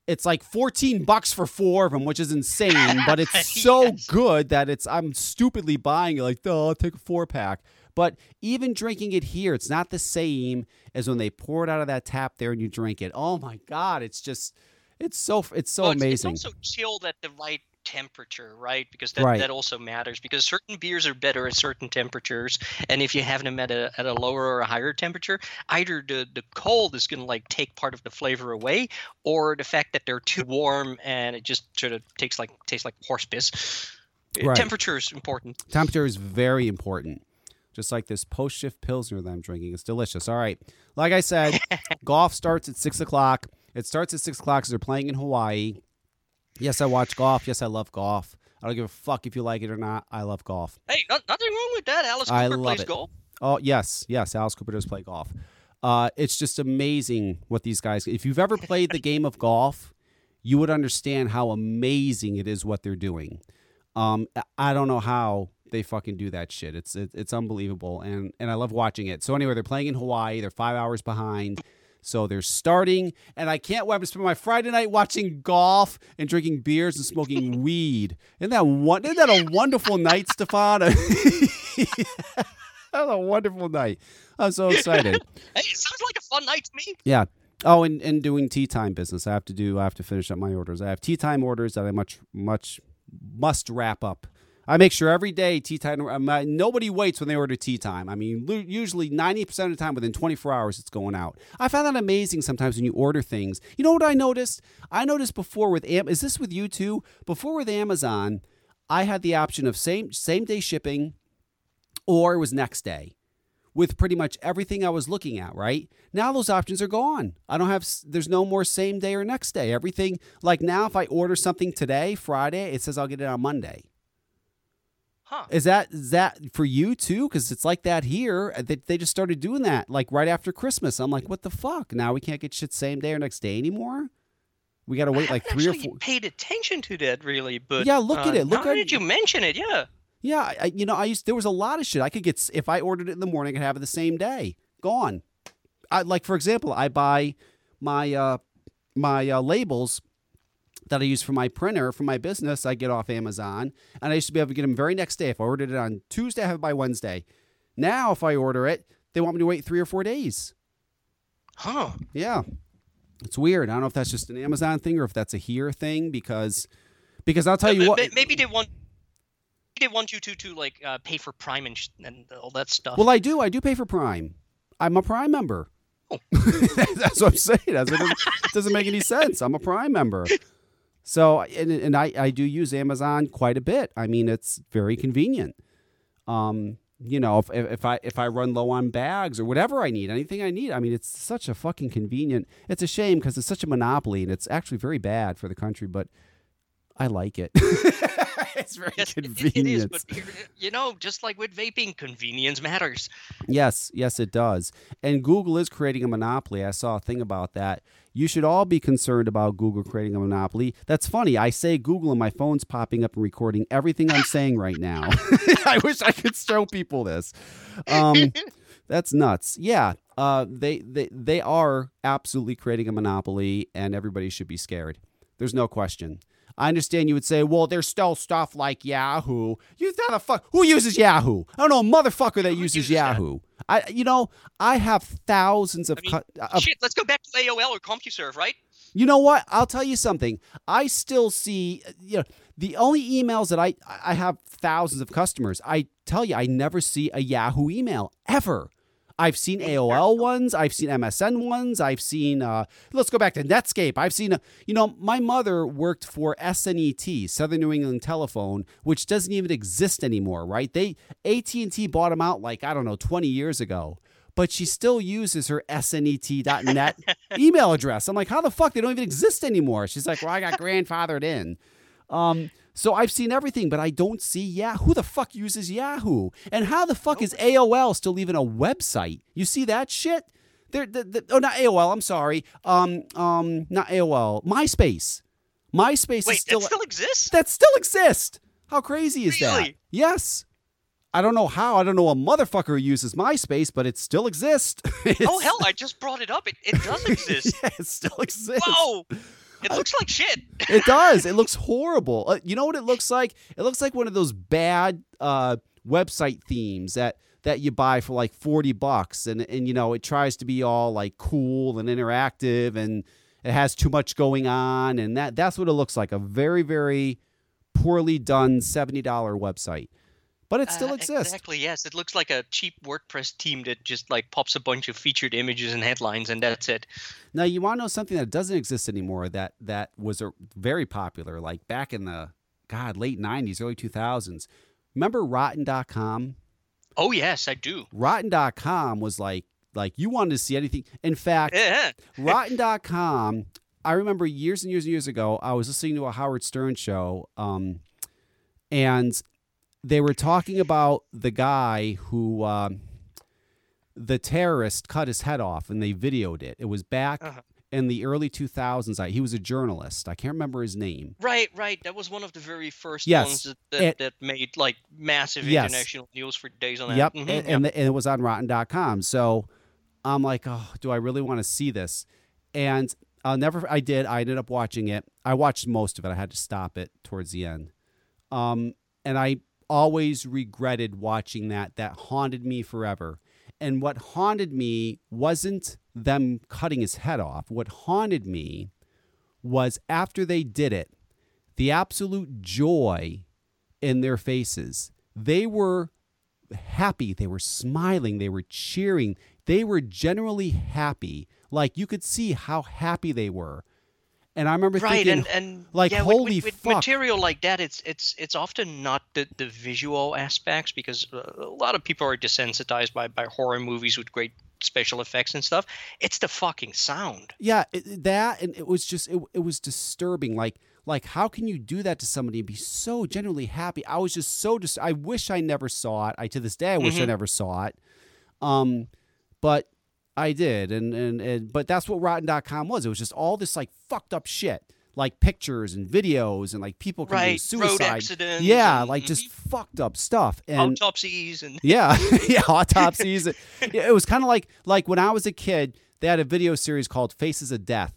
Speaker 1: It's like 14 bucks for four of them, which is insane, but it's so
Speaker 2: Yes.
Speaker 1: good that it's I'm stupidly buying it. Like, oh, I'll take a four pack. But even drinking it here, it's not the same as when they pour it out of that tap there and you drink it. Oh my god, it's just it's so it's so
Speaker 2: Well, it's-
Speaker 1: amazing.
Speaker 2: It's also chilled at the right temperature, right? Because that,
Speaker 1: Right.
Speaker 2: that also matters. Because certain beers are better at certain temperatures, and if you have them at a at a lower or a higher temperature, either the the cold is gonna like take part of the flavor away, or the fact that they're too warm and it just sort of takes like tastes like horse piss.
Speaker 1: Right.
Speaker 2: Temperature is important.
Speaker 1: Temperature is very important. Just like this post shift pilsner that I'm drinking. It's delicious. All right. Like I said, golf starts at six o'clock. It starts at six o'clock because they're playing in Hawaii. Yes, I watch golf. Yes, I love golf. I don't give a fuck if you like it or not. I love golf.
Speaker 2: Hey, not, nothing wrong with that. Alice
Speaker 1: I
Speaker 2: Cooper
Speaker 1: love
Speaker 2: plays
Speaker 1: it.
Speaker 2: golf.
Speaker 1: Oh yes, yes. Alice Cooper does play golf. Uh, it's just amazing what these guys. If you've ever played the game of golf, you would understand how amazing it is what they're doing. Um, I don't know how they fucking do that shit. It's it, it's unbelievable, and and I love watching it. So anyway, they're playing in Hawaii. They're five hours behind. So they're starting, and I can't wait to spend my Friday night watching golf and drinking beers and smoking weed. Isn't that one? Isn't that a wonderful night, Stefan? that was a wonderful night. I'm so excited.
Speaker 2: Hey, it sounds like a fun night to me.
Speaker 1: Yeah. Oh, and, and doing tea time business. I have to do. I have to finish up my orders. I have tea time orders that I much much must wrap up. I make sure every day tea time. uh, nobody waits when they order tea time. I mean, usually ninety percent of the time, within twenty four hours, it's going out. I find that amazing sometimes when you order things. You know what I noticed? I noticed before with Am. Is this with you too? Before with Amazon, I had the option of same same day shipping, or it was next day with pretty much everything I was looking at, right? Now those options are gone. I don't have there's no more same day or next day. Everything like now if I order something today, Friday, it says I'll get it on Monday.
Speaker 2: Huh.
Speaker 1: Is that is that for you too? Because it's like that here. Uh, They, they just started doing that like right after Christmas. I'm like, what the fuck? Now we can't get shit same day or next day anymore. We got to wait like three or four.
Speaker 2: paid attention to that really, but
Speaker 1: Yeah, look at
Speaker 2: uh,
Speaker 1: it. Look
Speaker 2: now
Speaker 1: at-
Speaker 2: that you mention it, yeah.
Speaker 1: Yeah, I- you know, I used there was a lot of shit I could get if I ordered it in the morning. I could have it the same day. Gone. I like for example, I buy my uh my uh, labels that I use for my printer for my business. I get off Amazon, and I used to be able to get them very next day. If I ordered it on Tuesday, I have it by Wednesday. Now, if I order it, they want me to wait three or four days.
Speaker 2: Huh.
Speaker 1: Yeah, it's weird. I don't know if that's just an Amazon thing or if that's a here thing because because I'll tell you what.
Speaker 2: Maybe they want they want you to to like uh, pay for Prime and, sh- and all that stuff.
Speaker 1: Well, I do. I do pay for Prime. I'm a Prime member.
Speaker 2: Oh.
Speaker 1: That's what I'm saying. That's, it, doesn't, it doesn't make any sense. I'm a Prime member. So, and, and I, I do use Amazon quite a bit. I mean, it's very convenient. Um, you know, if, if I if I run low on bags or whatever I need, anything I need, I mean, it's such a fucking convenient. It's a shame because it's such a monopoly and it's actually very bad for the country, but I like it. it's very
Speaker 2: yes, it-
Speaker 1: convenient.
Speaker 2: it is. But you know, just like with vaping, convenience matters.
Speaker 1: Yes, yes, it does. And Google is creating a monopoly. I saw a thing about that. You should all be concerned about Google creating a monopoly. That's funny. I say Google and my phone's popping up and recording everything I'm saying right now. I wish I could show people this. Um, that's nuts. Yeah. uh, they, they they are absolutely creating a monopoly, and everybody should be scared. There's no question. I understand you would say, well, there's still stuff like Yahoo. You thought the fuck who uses Yahoo? I don't know a motherfucker that uses,
Speaker 2: uses that?
Speaker 1: Yahoo. I you know I have thousands of,
Speaker 2: I mean,
Speaker 1: cu- uh, of
Speaker 2: Shit, let's go back to AOL or CompuServe, right?
Speaker 1: you know what? I'll tell you something. I still see, you know, the only emails that I I have thousands of customers. I tell you, I never see a Yahoo email ever. I've seen AOL ones. I've seen MSN ones. I've seen. Uh, let's go back to Netscape. I've seen. Uh, you know, my mother worked for SNET, Southern New England Telephone, which doesn't even exist anymore. Right? They AT and T bought them out like I don't know, twenty years ago. But she still uses her SNET.net email address. I'm like, how the fuck? They don't even exist anymore. She's like, well, I got grandfathered in. Um, so I've seen everything, but I don't see Yahoo. Who the fuck uses Yahoo? And how the fuck is AOL still even a website? You see that shit? They're, the the oh, not AOL. I'm sorry. Um, um, not AOL. MySpace. MySpace
Speaker 2: Wait,
Speaker 1: is still
Speaker 2: that still exists?
Speaker 1: that still exists. How crazy is that? Yes. I don't know how. I don't know a motherfucker who uses MySpace, but it still exists.
Speaker 2: Oh hell, I just brought it up. It, it does exist.
Speaker 1: yeah, it still exists.
Speaker 2: Whoa! It looks like shit.
Speaker 1: It does. It looks horrible. Uh, you know what it looks like? It looks like one of those bad uh, website themes that that you buy for like 40 bucks and and you know, it tries to be all like cool and interactive and it has too much going on and that that's what it looks like. A very very poorly done $70 website. But it still
Speaker 2: Uh,
Speaker 1: exists.
Speaker 2: Exactly. Yes, it looks like a cheap WordPress theme that just like pops a bunch of featured images and headlines, and that's it.
Speaker 1: Now you want to know something that doesn't exist anymore that that was a, very popular like back in the god late 90s early 2000s. Remember rotten.com?
Speaker 2: Oh yes, I do.
Speaker 1: rotten.com was like like you wanted to see anything. In fact,
Speaker 2: Yeah.
Speaker 1: rotten.com I remember years and years and years ago I was listening to a Howard Stern show um and they were talking about the guy who um the terrorist cut his head off and they videoed it. It was back
Speaker 2: Uh-huh.
Speaker 1: in the early 2000s. I, he was a journalist. I can't remember his name.
Speaker 2: Right, right. That was one of the very first
Speaker 1: Yes,
Speaker 2: ones that, that,
Speaker 1: it-
Speaker 2: that made like massive
Speaker 1: Yes.
Speaker 2: international news for days on that.
Speaker 1: Yep.
Speaker 2: Mhm,
Speaker 1: And, and, and it was on rotten.com. So I'm like, oh, do I really want to see this? And I'll never, I did. I ended up watching it. I watched most of it. I had to stop it towards the end. Um, and I always regretted watching that. That haunted me forever. And what haunted me wasn't them cutting his head off. What haunted me was after they did it, the absolute joy in their faces. They were happy. They were smiling. They were cheering. They were generally happy. Like you could see how happy they were. And I remember
Speaker 2: right
Speaker 1: thinking,
Speaker 2: and and
Speaker 1: like,
Speaker 2: yeah,
Speaker 1: holy
Speaker 2: with, with
Speaker 1: fuck.
Speaker 2: material like that it's it's it's often not the the visual aspects because uh, a lot of people are desensitized by by horror movies with great special effects and stuff it's the fucking sound
Speaker 1: yeah, it, that and it was just it, it was disturbing. Like like how can you do that to somebody and be so genuinely happy? I was just so dis- I wish I never saw it. I to this day I wish I
Speaker 2: Mhm.
Speaker 1: never saw it. Um, but I did, and, and and but that's what Rotten.com was. It was just all this like fucked up shit, like pictures and videos, and like people committing
Speaker 2: right
Speaker 1: suicide.
Speaker 2: road accidents
Speaker 1: Yeah,
Speaker 2: and-
Speaker 1: like
Speaker 2: mhm.
Speaker 1: just fucked up stuff. And
Speaker 2: autopsies and
Speaker 1: yeah, yeah, autopsies. Yeah, it was kind of like like when I was a kid, they had a video series called Faces of Death.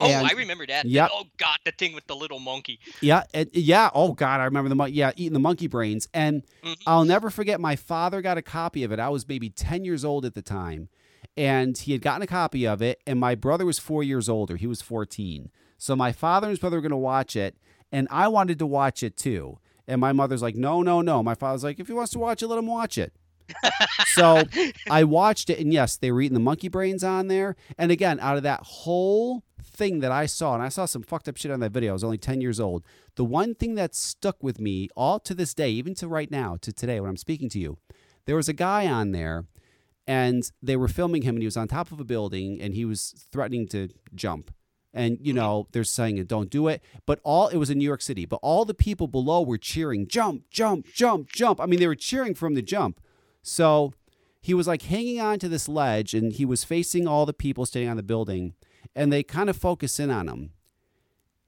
Speaker 2: oh
Speaker 1: And-
Speaker 2: i remember that
Speaker 1: Yep.
Speaker 2: oh god the thing with the little monkey
Speaker 1: Yeah, and, yeah. Oh God, I remember the mon- yeah eating the monkey brains, and
Speaker 2: Mhm.
Speaker 1: I'll never forget. My father got a copy of it. I was maybe ten years old at the time, and he had gotten a copy of it. And my brother was four years older. He was fourteen. So my father and his brother were going to watch it, and I wanted to watch it too. And my mother's like, "No, no, no." My father's like, "If he wants to watch it, let him watch it." so I watched it, and yes, they were eating the monkey brains on there. And again, out of that whole thing that I saw, and I saw some fucked up shit on that video. I was only 10 years old. The one thing that stuck with me all to this day, even to right now, to today when I'm speaking to you, there was a guy on there, and they were filming him, and he was on top of a building, and he was threatening to jump. And you hmm. know they're saying don't do it, but all it was in New York City. But all the people below were cheering, jump, jump, jump, jump. I mean, they were cheering for him to jump. So he was like hanging on to this ledge and he was facing all the people standing on the building and they kind of focus in on him.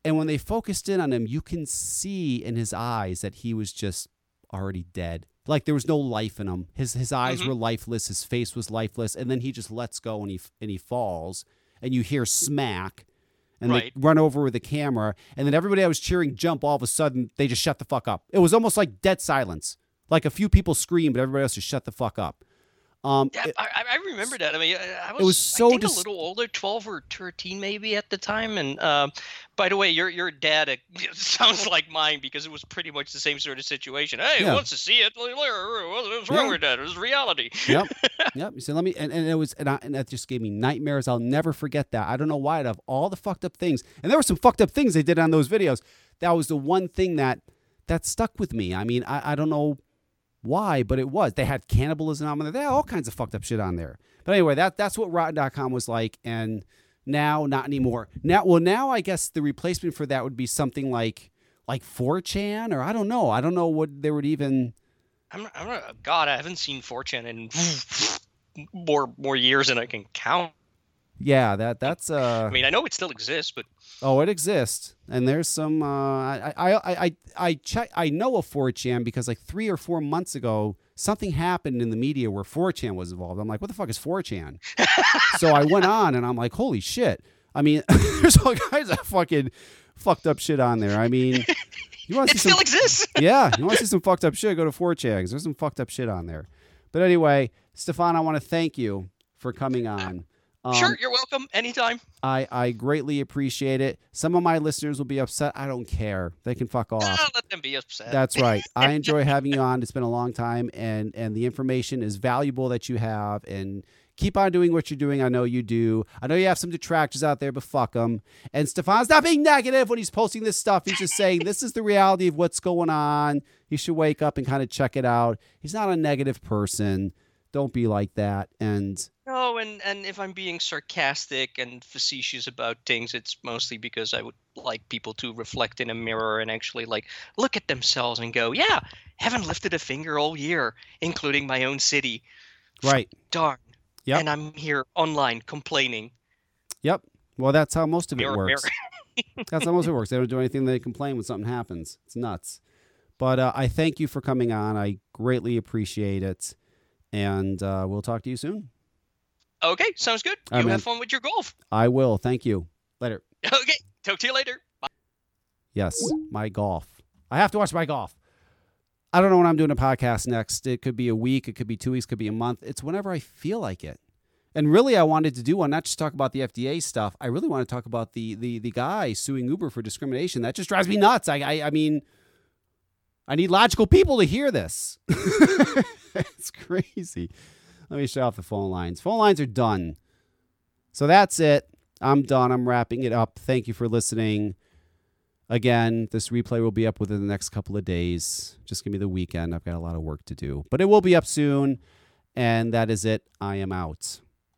Speaker 1: And when they focused in on him, you can see in his eyes that he was just already dead. Like there was no life in him. His his eyes
Speaker 2: Mhm.
Speaker 1: were lifeless. His face was lifeless, and then he just lets go and he and he falls, and you hear smack, and
Speaker 2: Right.
Speaker 1: they run over with the camera, and then everybody that was cheering jump. All of a sudden, they just shut the fuck up. It was almost like dead silence. Like a few people screamed, but everybody else just shut the fuck up. Um,
Speaker 2: Yeah,
Speaker 1: it-
Speaker 2: I, I- remember that. I mean, I, I was,
Speaker 1: was so
Speaker 2: I think
Speaker 1: dis-
Speaker 2: a little older, twelve or thirteen, maybe at the time. And um, by the way, your your dad uh, sounds like mine because it was pretty much the same sort of situation. Hey,
Speaker 1: Yeah.
Speaker 2: who wants to see it? What's wrong
Speaker 1: Yeah.
Speaker 2: with that? It's reality.
Speaker 1: yep, yep. You said let me, and, and it was, and, I, and that just gave me nightmares. I'll never forget that. I don't know why. Out of all the fucked up things, and there were some fucked up things they did on those videos. That was the one thing that that stuck with me. I mean, I, I don't know why, but it was. They had cannibalism on there. They had all kinds of fucked up shit on there. But anyway, that that's what Rotten.com was like, and now not anymore. Now, well, now I guess the replacement for that would be something like like 4chan, or I don't know. I don't know what they would even.
Speaker 2: I'm, I'm God, I haven't seen 4chan in more more years than I can count.
Speaker 1: Yeah, that that's uh.
Speaker 2: I mean, I know it still exists, but
Speaker 1: Oh, it exists, and there's some. Uh, I I I I I check. I know of 4chan because like three or four months ago, something happened in the media where 4chan was involved. I'm like, what the fuck is 4chan? so I went on, and I'm like, holy shit! I mean, there's all kinds of fucking fucked up shit on there. I mean, you want to
Speaker 2: it
Speaker 1: see
Speaker 2: still
Speaker 1: some?
Speaker 2: exists.
Speaker 1: yeah, you want to see some fucked up shit? Go to 4chan. 'cause There's some fucked up shit on there. But anyway, Stefan, I want to thank you for coming on. Um,
Speaker 2: sure, you're welcome anytime.
Speaker 1: I, I greatly appreciate it. Some of my listeners will be upset. I don't care. They can fuck off.
Speaker 2: Let them be upset.
Speaker 1: That's right. I enjoy having you on. It's been a long time, and and the information is valuable that you have. And keep on doing what you're doing. I know you do. I know you have some detractors out there, but fuck them. And Stefan's not being negative when he's posting this stuff. He's just saying this is the reality of what's going on. You should wake up and kind of check it out. He's not a negative person. Don't be like that. And
Speaker 2: No, and and if I'm being sarcastic and facetious about things, it's mostly because I would like people to reflect in a mirror and actually like look at themselves and go, "Yeah, haven't lifted a finger all year, including my own city.
Speaker 1: right.
Speaker 2: Darn."
Speaker 1: yeah
Speaker 2: And I'm here online complaining.
Speaker 1: Yep. Well, that's how most of it works. That's how most of it works. They don't do anything. They complain when something happens. It's nuts. But uh, I thank you for coming on. I greatly appreciate it. And uh, we'll talk to you soon.
Speaker 2: Okay, sounds good.
Speaker 1: All
Speaker 2: You
Speaker 1: right,
Speaker 2: have fun with your golf.
Speaker 1: I will. Thank you. Later.
Speaker 2: Okay, talk to you later. Bye.
Speaker 1: Yes, my golf. I have to watch my golf. I don't know when I'm doing a podcast next. It could be a week, it could be two weeks, could be a month. It's whenever I feel like it. And really, I wanted to do one, not just talk about the FDA stuff. I really want to talk about the the the guy suing Uber for discrimination. That just drives me nuts. I I, I mean, I need logical people to hear this. it's crazy. Let me shut off the phone lines. Phone lines are done. So that's it. I'm done. I'm wrapping it up. Thank you for listening. Again, this replay will be up within the next couple of days. Just give me the weekend. I've got a lot of work to do, but it will be up soon. And that is it. I am out.